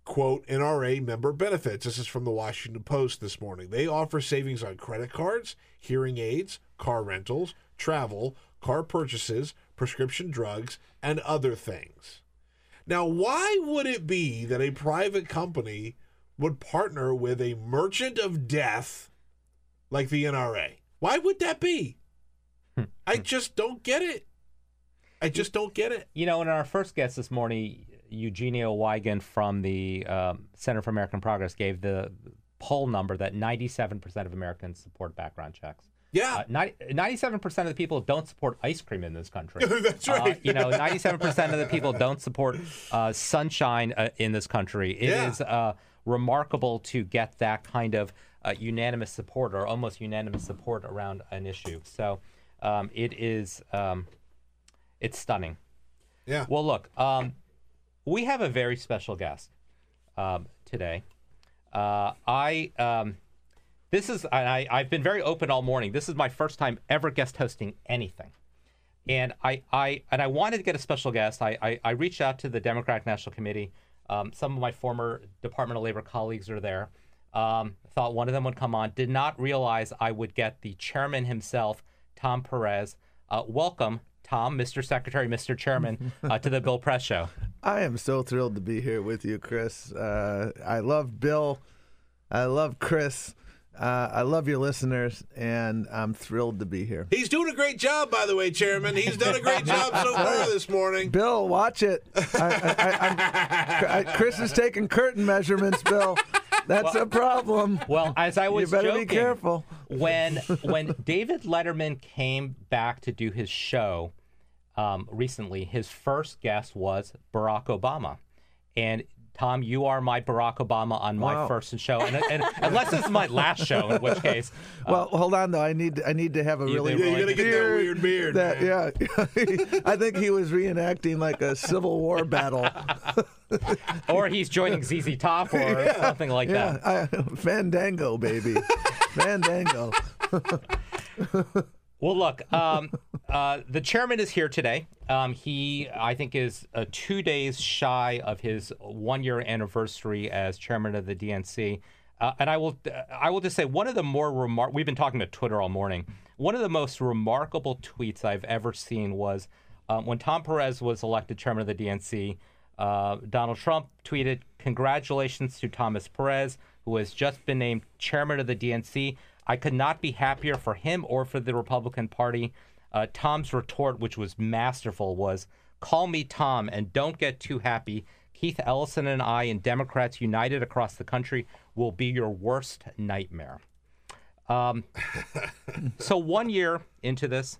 quote NRA member benefits. This is from the Washington Post this morning. They offer savings on credit cards, hearing aids, car rentals, travel, car purchases, prescription drugs, and other things. Now, why would it be that a private company would partner with a merchant of death like the NRA? Why would that be? I just don't get it. I just don't get it. You know, in our first guest this morning, Eugenio Weigend from the um, Center for American Progress gave the poll number that 97% of Americans support background checks. Yeah. Uh, 90, 97% of the people don't support ice cream in this country. That's Uh, right. you know, 97% of the people don't support uh, sunshine uh, in this country. It is Yeah. uh, remarkable to get that kind of uh, unanimous support or almost unanimous support around an issue. So um, it is, um, it's stunning. Yeah. Well, look, um, we have a very special guest um, today. Uh, I um, this is I, I've been very open all morning. This is my first time ever guest hosting anything, and I, I and I wanted to get a special guest. I, I, I reached out to the Democratic National Committee. Um, some of my former Department of Labor colleagues are there. Um, thought one of them would come on. Did not realize I would get the chairman himself, Tom Perez. Uh, welcome, Tom, Mr. Secretary, Mr. Chairman, uh, to the Bill Press Show. I am so thrilled to be here with you, Chris. Uh, I love Bill. I love Chris. Uh, I love your listeners, and I'm thrilled to be here. He's doing a great job, by the way, Chairman. He's done a great job so far this morning. Bill, watch it. I, I, I, Chris is taking curtain measurements, Bill. That's Well- a problem. Well, as I was you better joking, be careful. when when David Letterman came back to do his show um, recently, his first guest was Barack Obama, and Tom, you are my Barack Obama on my Wow. first show, and, and unless this is my last show, in which case, uh, Well, hold on though. I need I need to have a really Yeah, you gotta get that weird beard, That, yeah, I think he was reenacting like a Civil War battle. or he's joining ZZ Top or something like that. yeah, I, Fandango, baby, Fandango. Well, look, um, uh, the chairman is here today. Um, he, I think, is uh, two days shy of his one-year anniversary as chairman of the DNC. Uh, and I will, I will just say, one of the more remar- We've been talking to Twitter all morning. One of the most remarkable tweets I've ever seen was um, when Tom Perez was elected chairman of the DNC. Uh, Donald Trump tweeted, "Congratulations to Thomas Perez, who has just been named chairman of the DNC. I could not be happier for him or for the Republican Party." Uh, Tom's retort, which was masterful, was, "Call me Tom and don't get too happy. Keith Ellison and I and Democrats united across the country will be your worst nightmare." Um, so one year into this,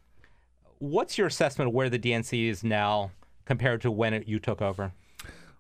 what's your assessment of where the DNC is now compared to when it, you took over?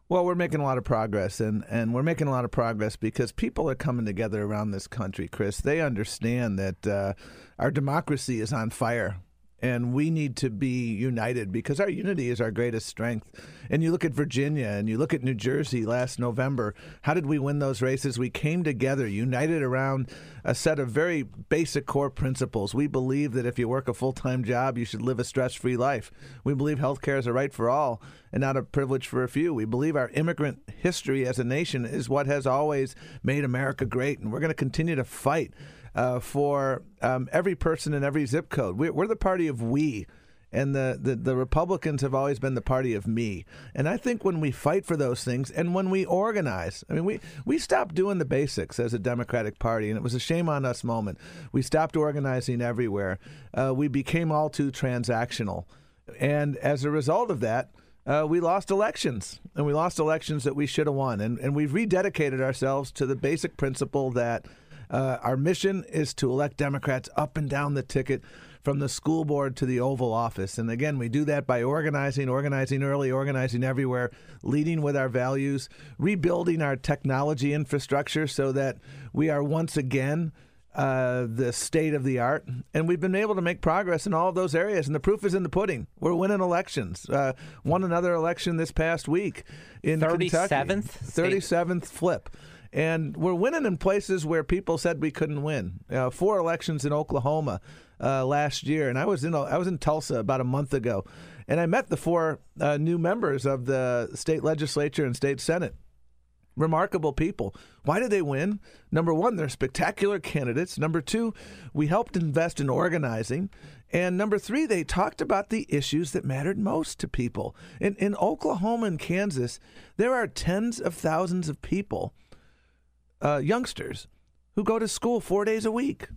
Well, we're making a lot of progress, and, and we're making a lot of progress because people are coming together around this country, Chris. They understand that uh, our democracy is on fire, and we need to be united because our unity is our greatest strength. And you look at Virginia and you look at New Jersey last November. How did we win those races? We came together, united around a set of very basic core principles. We believe that if you work a full time job, you should live a stress free life. We believe health care is a right for all and not a privilege for a few. We believe our immigrant history as a nation is what has always made America great, and we're going to continue to fight uh, for um, every person in every zip code. We're, we're the party of we. And the, the, the Republicans have always been the party of me. And I think when we fight for those things and when we organize, I mean, we, we stopped doing the basics as a Democratic Party, and it was a shame on us moment. We stopped organizing everywhere. Uh, we became all too transactional. And as a result of that, uh, we lost elections, and we lost elections that we should have won. And, and we've rededicated ourselves to the basic principle that uh, our mission is to elect Democrats up and down the ticket from the school board to the Oval Office. And again, we do that by organizing, organizing early, organizing everywhere, leading with our values, rebuilding our technology infrastructure so that we are once again uh, the state of the art. And we've been able to make progress in all of those areas. And the proof is in the pudding. We're winning elections. Uh, won another election this past week in 37th Kentucky. state? 37th flip. And we're winning in places where people said we couldn't win. Uh, four elections in Oklahoma uh, last year, and I was in I was in Tulsa about a month ago, and I met the four uh, new members of the state legislature and state senate remarkable people. Why did they win? Number one, they're spectacular candidates. Number two, we helped invest in organizing. And number three, they talked about the issues that mattered most to people. In, in Oklahoma and Kansas, there are tens of thousands of people, uh, youngsters, who go to school four days a week.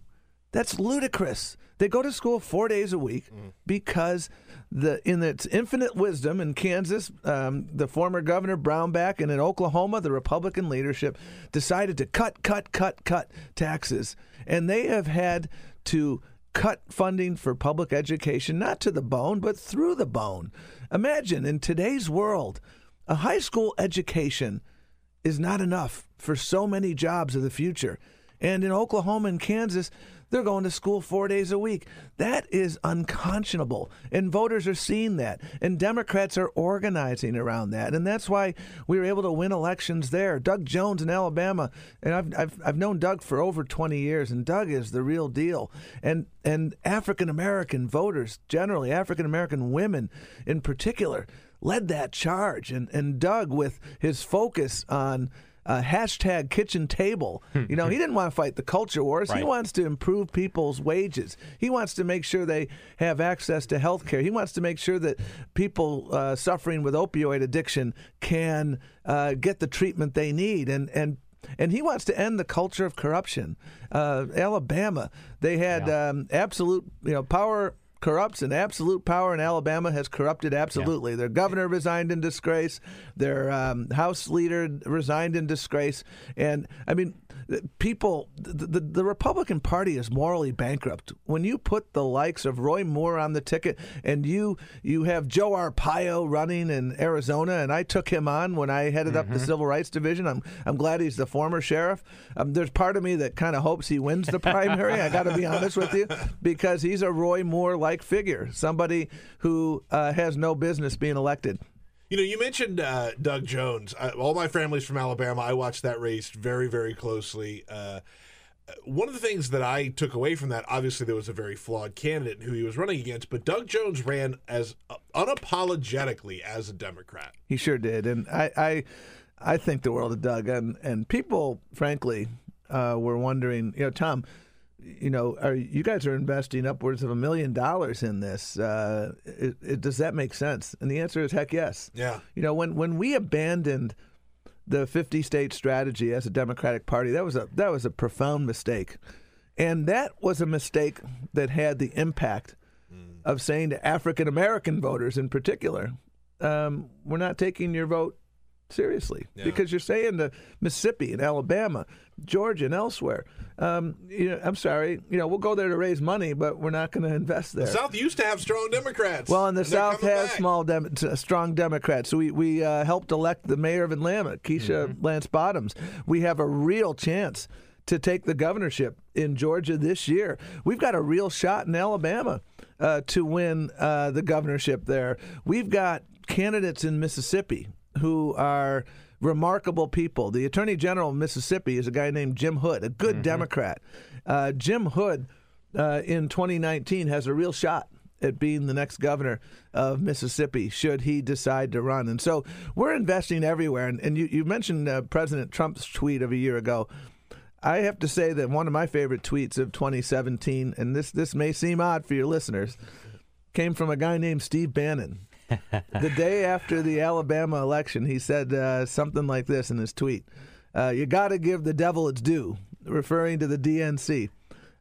That's ludicrous. They go to school four days a week because the in its infinite wisdom in Kansas, um, the former governor Brownback, and in Oklahoma, the Republican leadership decided to cut, cut, cut, cut taxes, and they have had to cut funding for public education, not to the bone, but through the bone. Imagine in today's world, a high school education is not enough for so many jobs of the future. And in Oklahoma and Kansas, they're going to school four days a week. That is unconscionable. And voters are seeing that. And Democrats are organizing around that. And that's why we were able to win elections there. Doug Jones in Alabama, and I've, I've, I've known Doug for over 20 years, and Doug is the real deal. And, and African American voters, generally, African American women in particular, led that charge. And, and Doug, with his focus on uh, hashtag kitchen table. You know, he didn't want to fight the culture wars. He wants to improve people's wages. He wants to make sure they have access to health care. He wants to make sure that people uh, suffering with opioid addiction can uh, get the treatment they need. And, and and he wants to end the culture of corruption. Uh, Alabama, they had um, absolute, you know, power corrupts and absolute power in Alabama has corrupted absolutely. Their governor resigned in disgrace. Their um, House leader resigned in disgrace. And I mean, people, the, the, the Republican Party is morally bankrupt. When you put the likes of Roy Moore on the ticket, and you you have Joe Arpaio running in Arizona, and I took him on when I headed up the Civil Rights Division. I'm I'm glad he's the former sheriff. Um, there's part of me that kind of hopes he wins the primary. I got to be honest with you, because he's a Roy Moore like figure, somebody who uh, has no business being elected. You know, you mentioned uh, Doug Jones. I, all my family's from Alabama. I watched that race very, very closely. Uh, one of the things that I took away from that, obviously, there was a very flawed candidate who he was running against, but Doug Jones ran as uh, unapologetically as a Democrat. He sure did, and I, I, I think the world of Doug, and and people, frankly, uh, were wondering, you know, Tom, you know, are you guys are investing upwards of a million dollars in this? Uh, it, it, does that make sense? And the answer is heck yes. Yeah. You know, when when we abandoned the 50 state strategy as a Democratic Party, that was a that was a profound mistake, and that was a mistake that had the impact of saying to African American voters in particular, um, we're not taking your vote seriously because you're saying to Mississippi and Alabama, Georgia and elsewhere, um, you know, I'm sorry, you know, we'll go there to raise money, but we're not going to invest there. The South used to have strong Democrats. Well, and the and South has back. small, dem- strong Democrats. So we we uh, helped elect the mayor of Atlanta, Keisha Mm-hmm. Lance Bottoms. We have a real chance to take the governorship in Georgia this year. We've got a real shot in Alabama uh, to win uh, the governorship there. We've got candidates in Mississippi who are remarkable people. The Attorney General of Mississippi is a guy named Jim Hood, a good Democrat. Uh, Jim Hood uh, in 2019 has a real shot at being the next governor of Mississippi should he decide to run. And so we're investing everywhere. And, and you, you mentioned uh, President Trump's tweet of a year ago. I have to say that one of my favorite tweets of 2017, and this, this may seem odd for your listeners, came from a guy named Steve Bannon. The day after the Alabama election, he said uh, something like this in his tweet uh, You got to give the devil its due, referring to the DNC.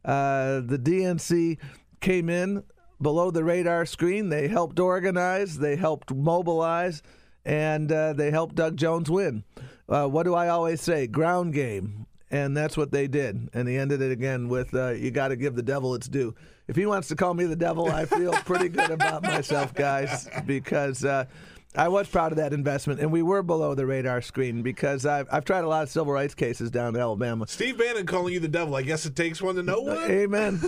Uh, the DNC came in below the radar screen. They helped organize, they helped mobilize, and uh, they helped Doug Jones win. Uh, what do I always say? Ground game. And that's what they did. And he ended it again with uh, you got to give the devil its due. If he wants to call me the devil, I feel pretty good about myself, guys, because uh, I was proud of that investment. And we were below the radar screen because I've, I've tried a lot of civil rights cases down in Alabama. Steve Bannon calling you the devil. I guess it takes one to know one. Amen.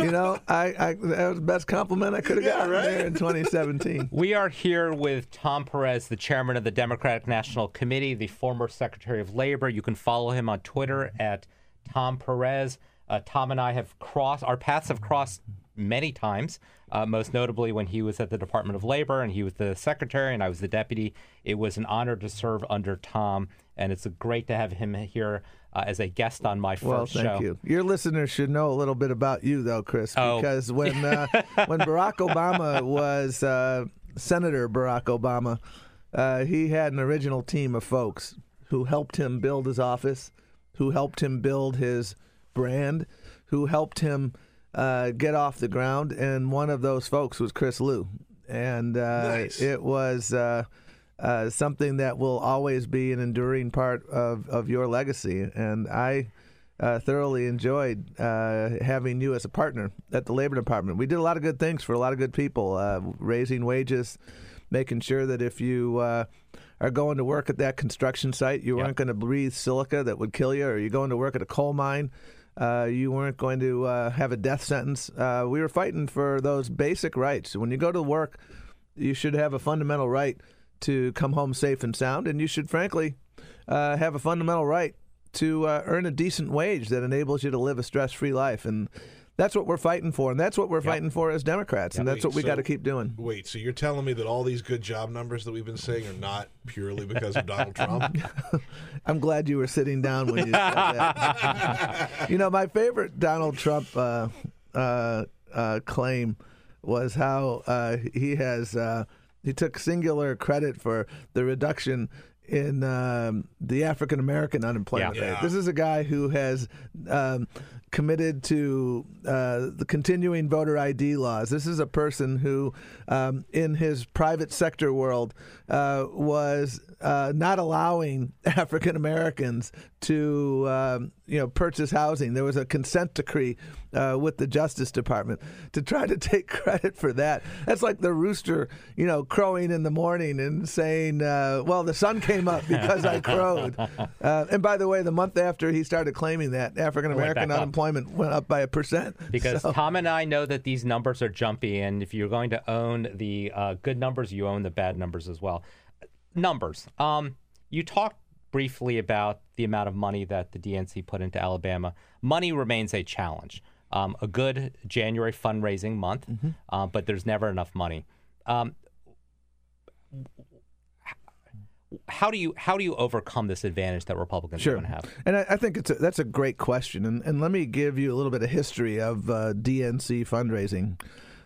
you know, I, I that was the best compliment I could have Yeah, gotten right? there in 2017. We are here with Tom Perez, the chairman of the Democratic National Committee, the former Secretary of Labor. You can follow him on Twitter at Tom Perez. Uh, Tom and I have crossed, our paths have crossed many times, uh, most notably when he was at the Department of Labor and he was the secretary and I was the deputy. It was an honor to serve under Tom, and it's great to have him here uh, as a guest on my first Well, thank show. you. Your listeners should know a little bit about you, though, Chris, Oh. because when uh, when Barack Obama was uh, Senator Barack Obama, uh, he had an original team of folks who helped him build his office, who helped him build his brand, who helped him uh, get off the ground, and one of those folks was Chris Lu, and uh, Nice. it was. Uh, uh, something that will always be an enduring part of, of your legacy. And I uh, thoroughly enjoyed uh, having you as a partner at the Labor Department. We did a lot of good things for a lot of good people, uh, raising wages making sure that if you uh, are going to work at that construction site, you weren't going to breathe silica that would kill you, or you're going to work at a coal mine, uh, you weren't going to uh, have a death sentence. Uh, we were fighting for those basic rights. When you go to work, you should have a fundamental right to come home safe and sound, and you should, frankly, uh, have a fundamental right to uh, earn a decent wage that enables you to live a stress-free life. And that's what we're fighting for, and that's what we're yep. fighting for as Democrats, and that's what we so, got to keep doing. Wait, so you're telling me that all these good job numbers that we've been saying are not purely because of Donald Trump? I'm glad you were sitting down when you said that. you know, my favorite Donald Trump uh, uh, uh, claim was how uh, he has uh, he took singular credit for the reduction in um, the African American unemployment yeah. rate. This is a guy who has um, committed to uh, the continuing voter ID laws. This is a person who, um, in his private sector world, uh, was uh, not allowing African Americans to um, you know purchase housing. There was a consent decree uh, with the Justice Department to try to take credit for that. That's like the rooster, you know, crowing in the morning and saying, uh, "Well, the sun came up because I crowed." Uh, and by the way, the month after he started claiming that, African American unemployment up. went up by a percent. Because so. Tom and I know that these numbers are jumpy, and if you're going to own the uh, good numbers, you own the bad numbers as well numbers. Um, you talked briefly about the amount of money that the DNC put into Alabama. Money remains a challenge. Um, a good January fundraising month, mm-hmm. uh, but there's never enough money. Um, how do you how do you overcome this advantage that Republicans sure. have? And I, I think it's a, that's a great question. And, and let me give you a little bit of history of uh, DNC fundraising.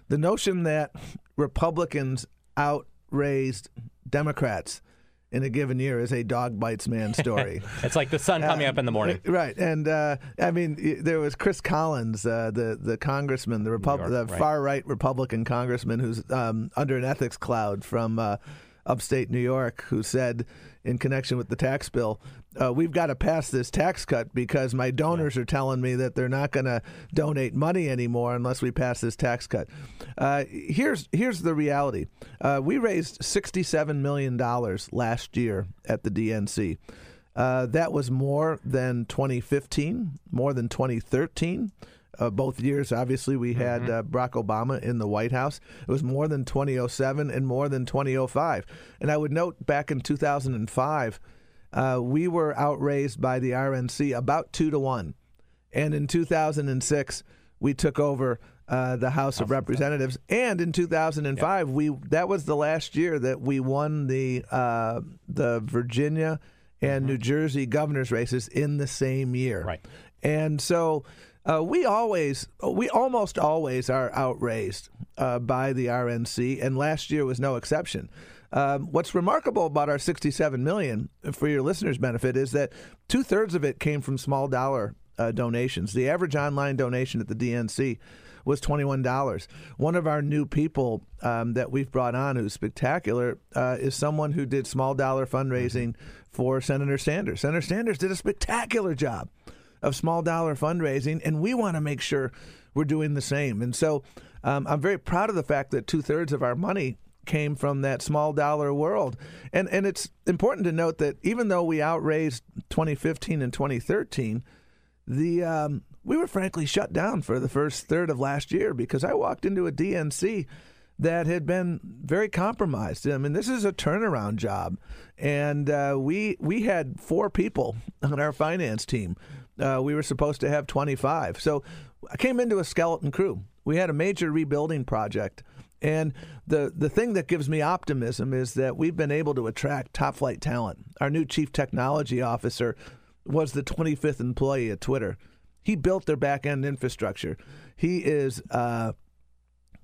The notion that Republicans outraised Democrats in a given year is a dog bites man story. it's like the sun coming uh, up in the morning, right? And uh, I mean, there was Chris Collins, uh, the the congressman, the Repub- the right. far right Republican congressman, who's um, under an ethics cloud from uh, upstate New York, who said in connection with the tax bill, uh, we've got to pass this tax cut because my donors yeah. are telling me that they're not going to donate money anymore unless we pass this tax cut. Uh, here's here's the reality: uh, we raised sixty-seven million dollars last year at the DNC. Uh, that was more than 2015, more than 2013. Uh, both years, obviously, we had mm-hmm. uh, Barack Obama in the White House. It was more than 2007 and more than 2005. And I would note back in 2005, uh, we were outraised by the RNC about two to one. And in 2006, we took over uh, the House, House of Representatives. And in 2005, we that was the last year that we won the uh, the Virginia and mm-hmm. New Jersey governors races in the same year. Right. And so uh, we always, we almost always are outraised uh, by the RNC, and last year was no exception. Um, what's remarkable about our 67 million, for your listeners' benefit, is that two thirds of it came from small dollar uh, donations. The average online donation at the DNC was $21. One of our new people um, that we've brought on who's spectacular uh, is someone who did small dollar fundraising mm-hmm. for Senator Sanders. Senator Sanders did a spectacular job of small dollar fundraising, and we want to make sure we're doing the same. And so um, I'm very proud of the fact that two thirds of our money came from that small dollar world. And and it's important to note that even though we outraised 2015 and 2013, the um, we were frankly shut down for the first third of last year because I walked into a DNC that had been very compromised. I mean, this is a turnaround job, and uh, we we had four people on our finance team. Uh, we were supposed to have 25, so I came into a skeleton crew. We had a major rebuilding project and the the thing that gives me optimism is that we've been able to attract top flight talent. Our new chief technology officer was the 25th employee at Twitter. He built their back end infrastructure. He is uh,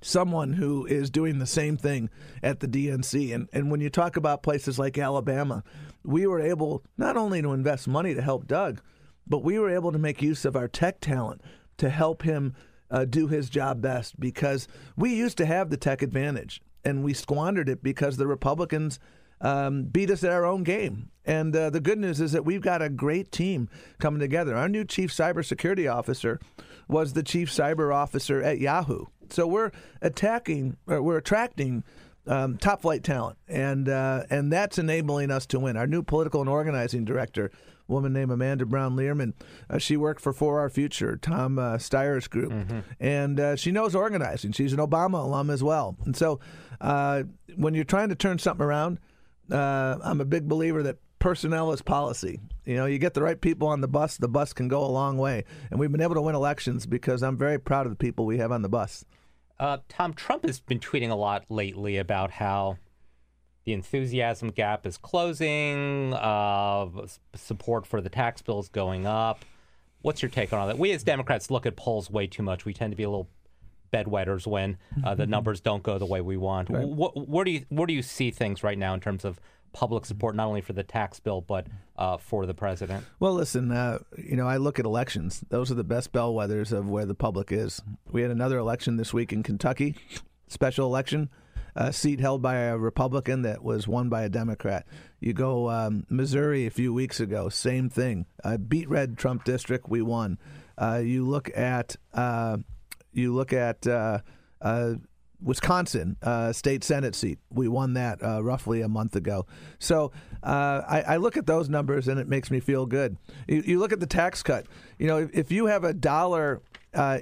someone who is doing the same thing at the DNC. And and when you talk about places like Alabama, we were able not only to invest money to help Doug, but we were able to make use of our tech talent to help him uh, do his job best because we used to have the tech advantage and we squandered it because the Republicans um, beat us at our own game. And uh, the good news is that we've got a great team coming together. Our new chief cybersecurity officer was the chief cyber officer at Yahoo. So we're attacking, we're attracting um, top flight talent, and uh, and that's enabling us to win. Our new political and organizing director, woman named Amanda Brown Lierman, uh, she worked for For Our Future, Tom uh, Steyer's group, and uh, she knows organizing. She's an Obama alum as well, and so uh, when you're trying to turn something around, uh, I'm a big believer that personnel is policy. You know, you get the right people on the bus, the bus can go a long way, and we've been able to win elections because I'm very proud of the people we have on the bus. Uh, Tom, Trump has been tweeting a lot lately about how the enthusiasm gap is closing, uh, support for the tax bill is going up. What's your take on all that? We as Democrats look at polls way too much. We tend to be a little bedwetters when uh, the numbers don't go the way we want. Wh- where do you where do you see things right now in terms of public support, not only for the tax bill but uh, for the president? Well, listen, uh, you know, I look at elections. Those are the best bellwethers of where the public is. We had another election this week in Kentucky, special election, a seat held by a Republican that was won by a Democrat. You go um, Missouri a few weeks ago, same thing. Uh, beat red Trump district, we won. Uh, you look at uh, you look at uh, uh, Wisconsin uh, state senate seat. We won that roughly a month ago. So I, I look at those numbers and it makes me feel good. You, you look at the tax cut. You know, if, if you have a dollar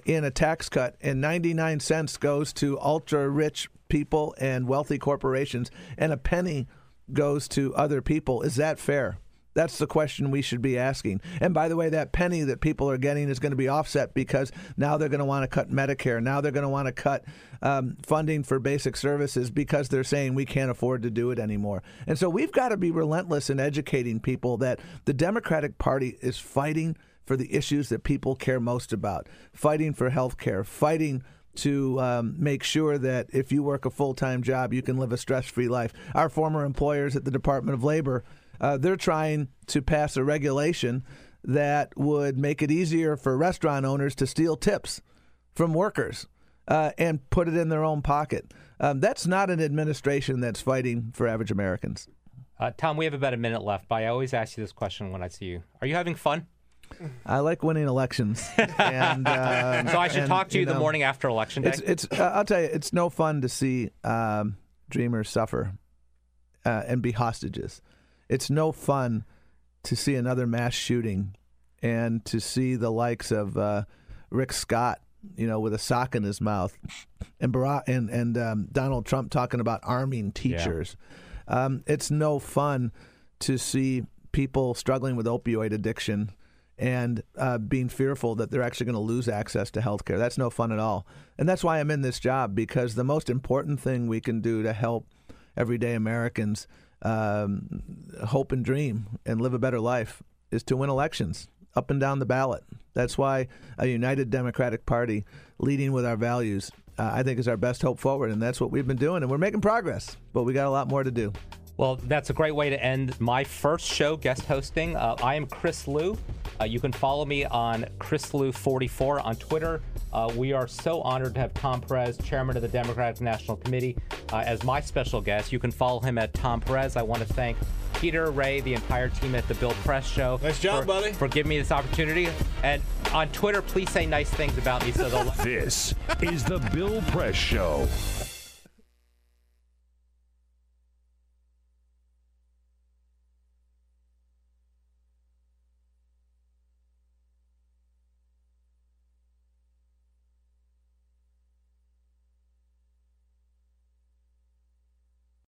in a tax cut and 99 cents goes to ultra rich people and wealthy corporations, and a penny goes to other people, is that fair? That's the question we should be asking. And by the way, that penny that people are getting is going to be offset because now they're going to want to cut Medicare. Now they're going to want to cut um, funding for basic services because they're saying we can't afford to do it anymore. And so we've got to be relentless in educating people that the Democratic Party is fighting for the issues that people care most about, fighting for health care, fighting to um, make sure that if you work a full time job, you can live a stress free life. Our former employers at the Department of Labor, uh, they're trying to pass a regulation that would make it easier for restaurant owners to steal tips from workers uh, and put it in their own pocket. Um, that's not an administration that's fighting for average Americans. Uh, Tom, we have about a minute left, but I always ask you this question when I see you. Are you having fun? I like winning elections, and um, So I should and, talk to you, the know, morning after election day. It's, it's uh, I'll tell you, it's no fun to see um, dreamers suffer uh, and be hostages. It's no fun to see another mass shooting and to see the likes of uh, Rick Scott, you know, with a sock in his mouth, and Barack and and um, Donald Trump talking about arming teachers. Um, it's no fun to see people struggling with opioid addiction and uh, being fearful that they're actually going to lose access to health care. That's no fun at all. And that's why I'm in this job because the most important thing we can do to help everyday Americans um, hope and dream and live a better life is to win elections up and down the ballot. That's why a united Democratic Party leading with our values, uh, I think, is our best hope forward. And that's what we've been doing. And we're making progress, but we got a lot more to do. Well, that's a great way to end my first show guest hosting. Uh, I am Chris Lu. Uh, you can follow me on Chris Lu44 on Twitter. Uh, we are so honored to have Tom Perez, chairman of the Democratic National Committee, uh, as my special guest. You can follow him at Tom Perez. I want to thank Peter, Ray, the entire team at the Bill Press Show. Nice job, for, buddy. For giving me this opportunity. And on Twitter, please say nice things about me so they'll. This is the Bill Press Show.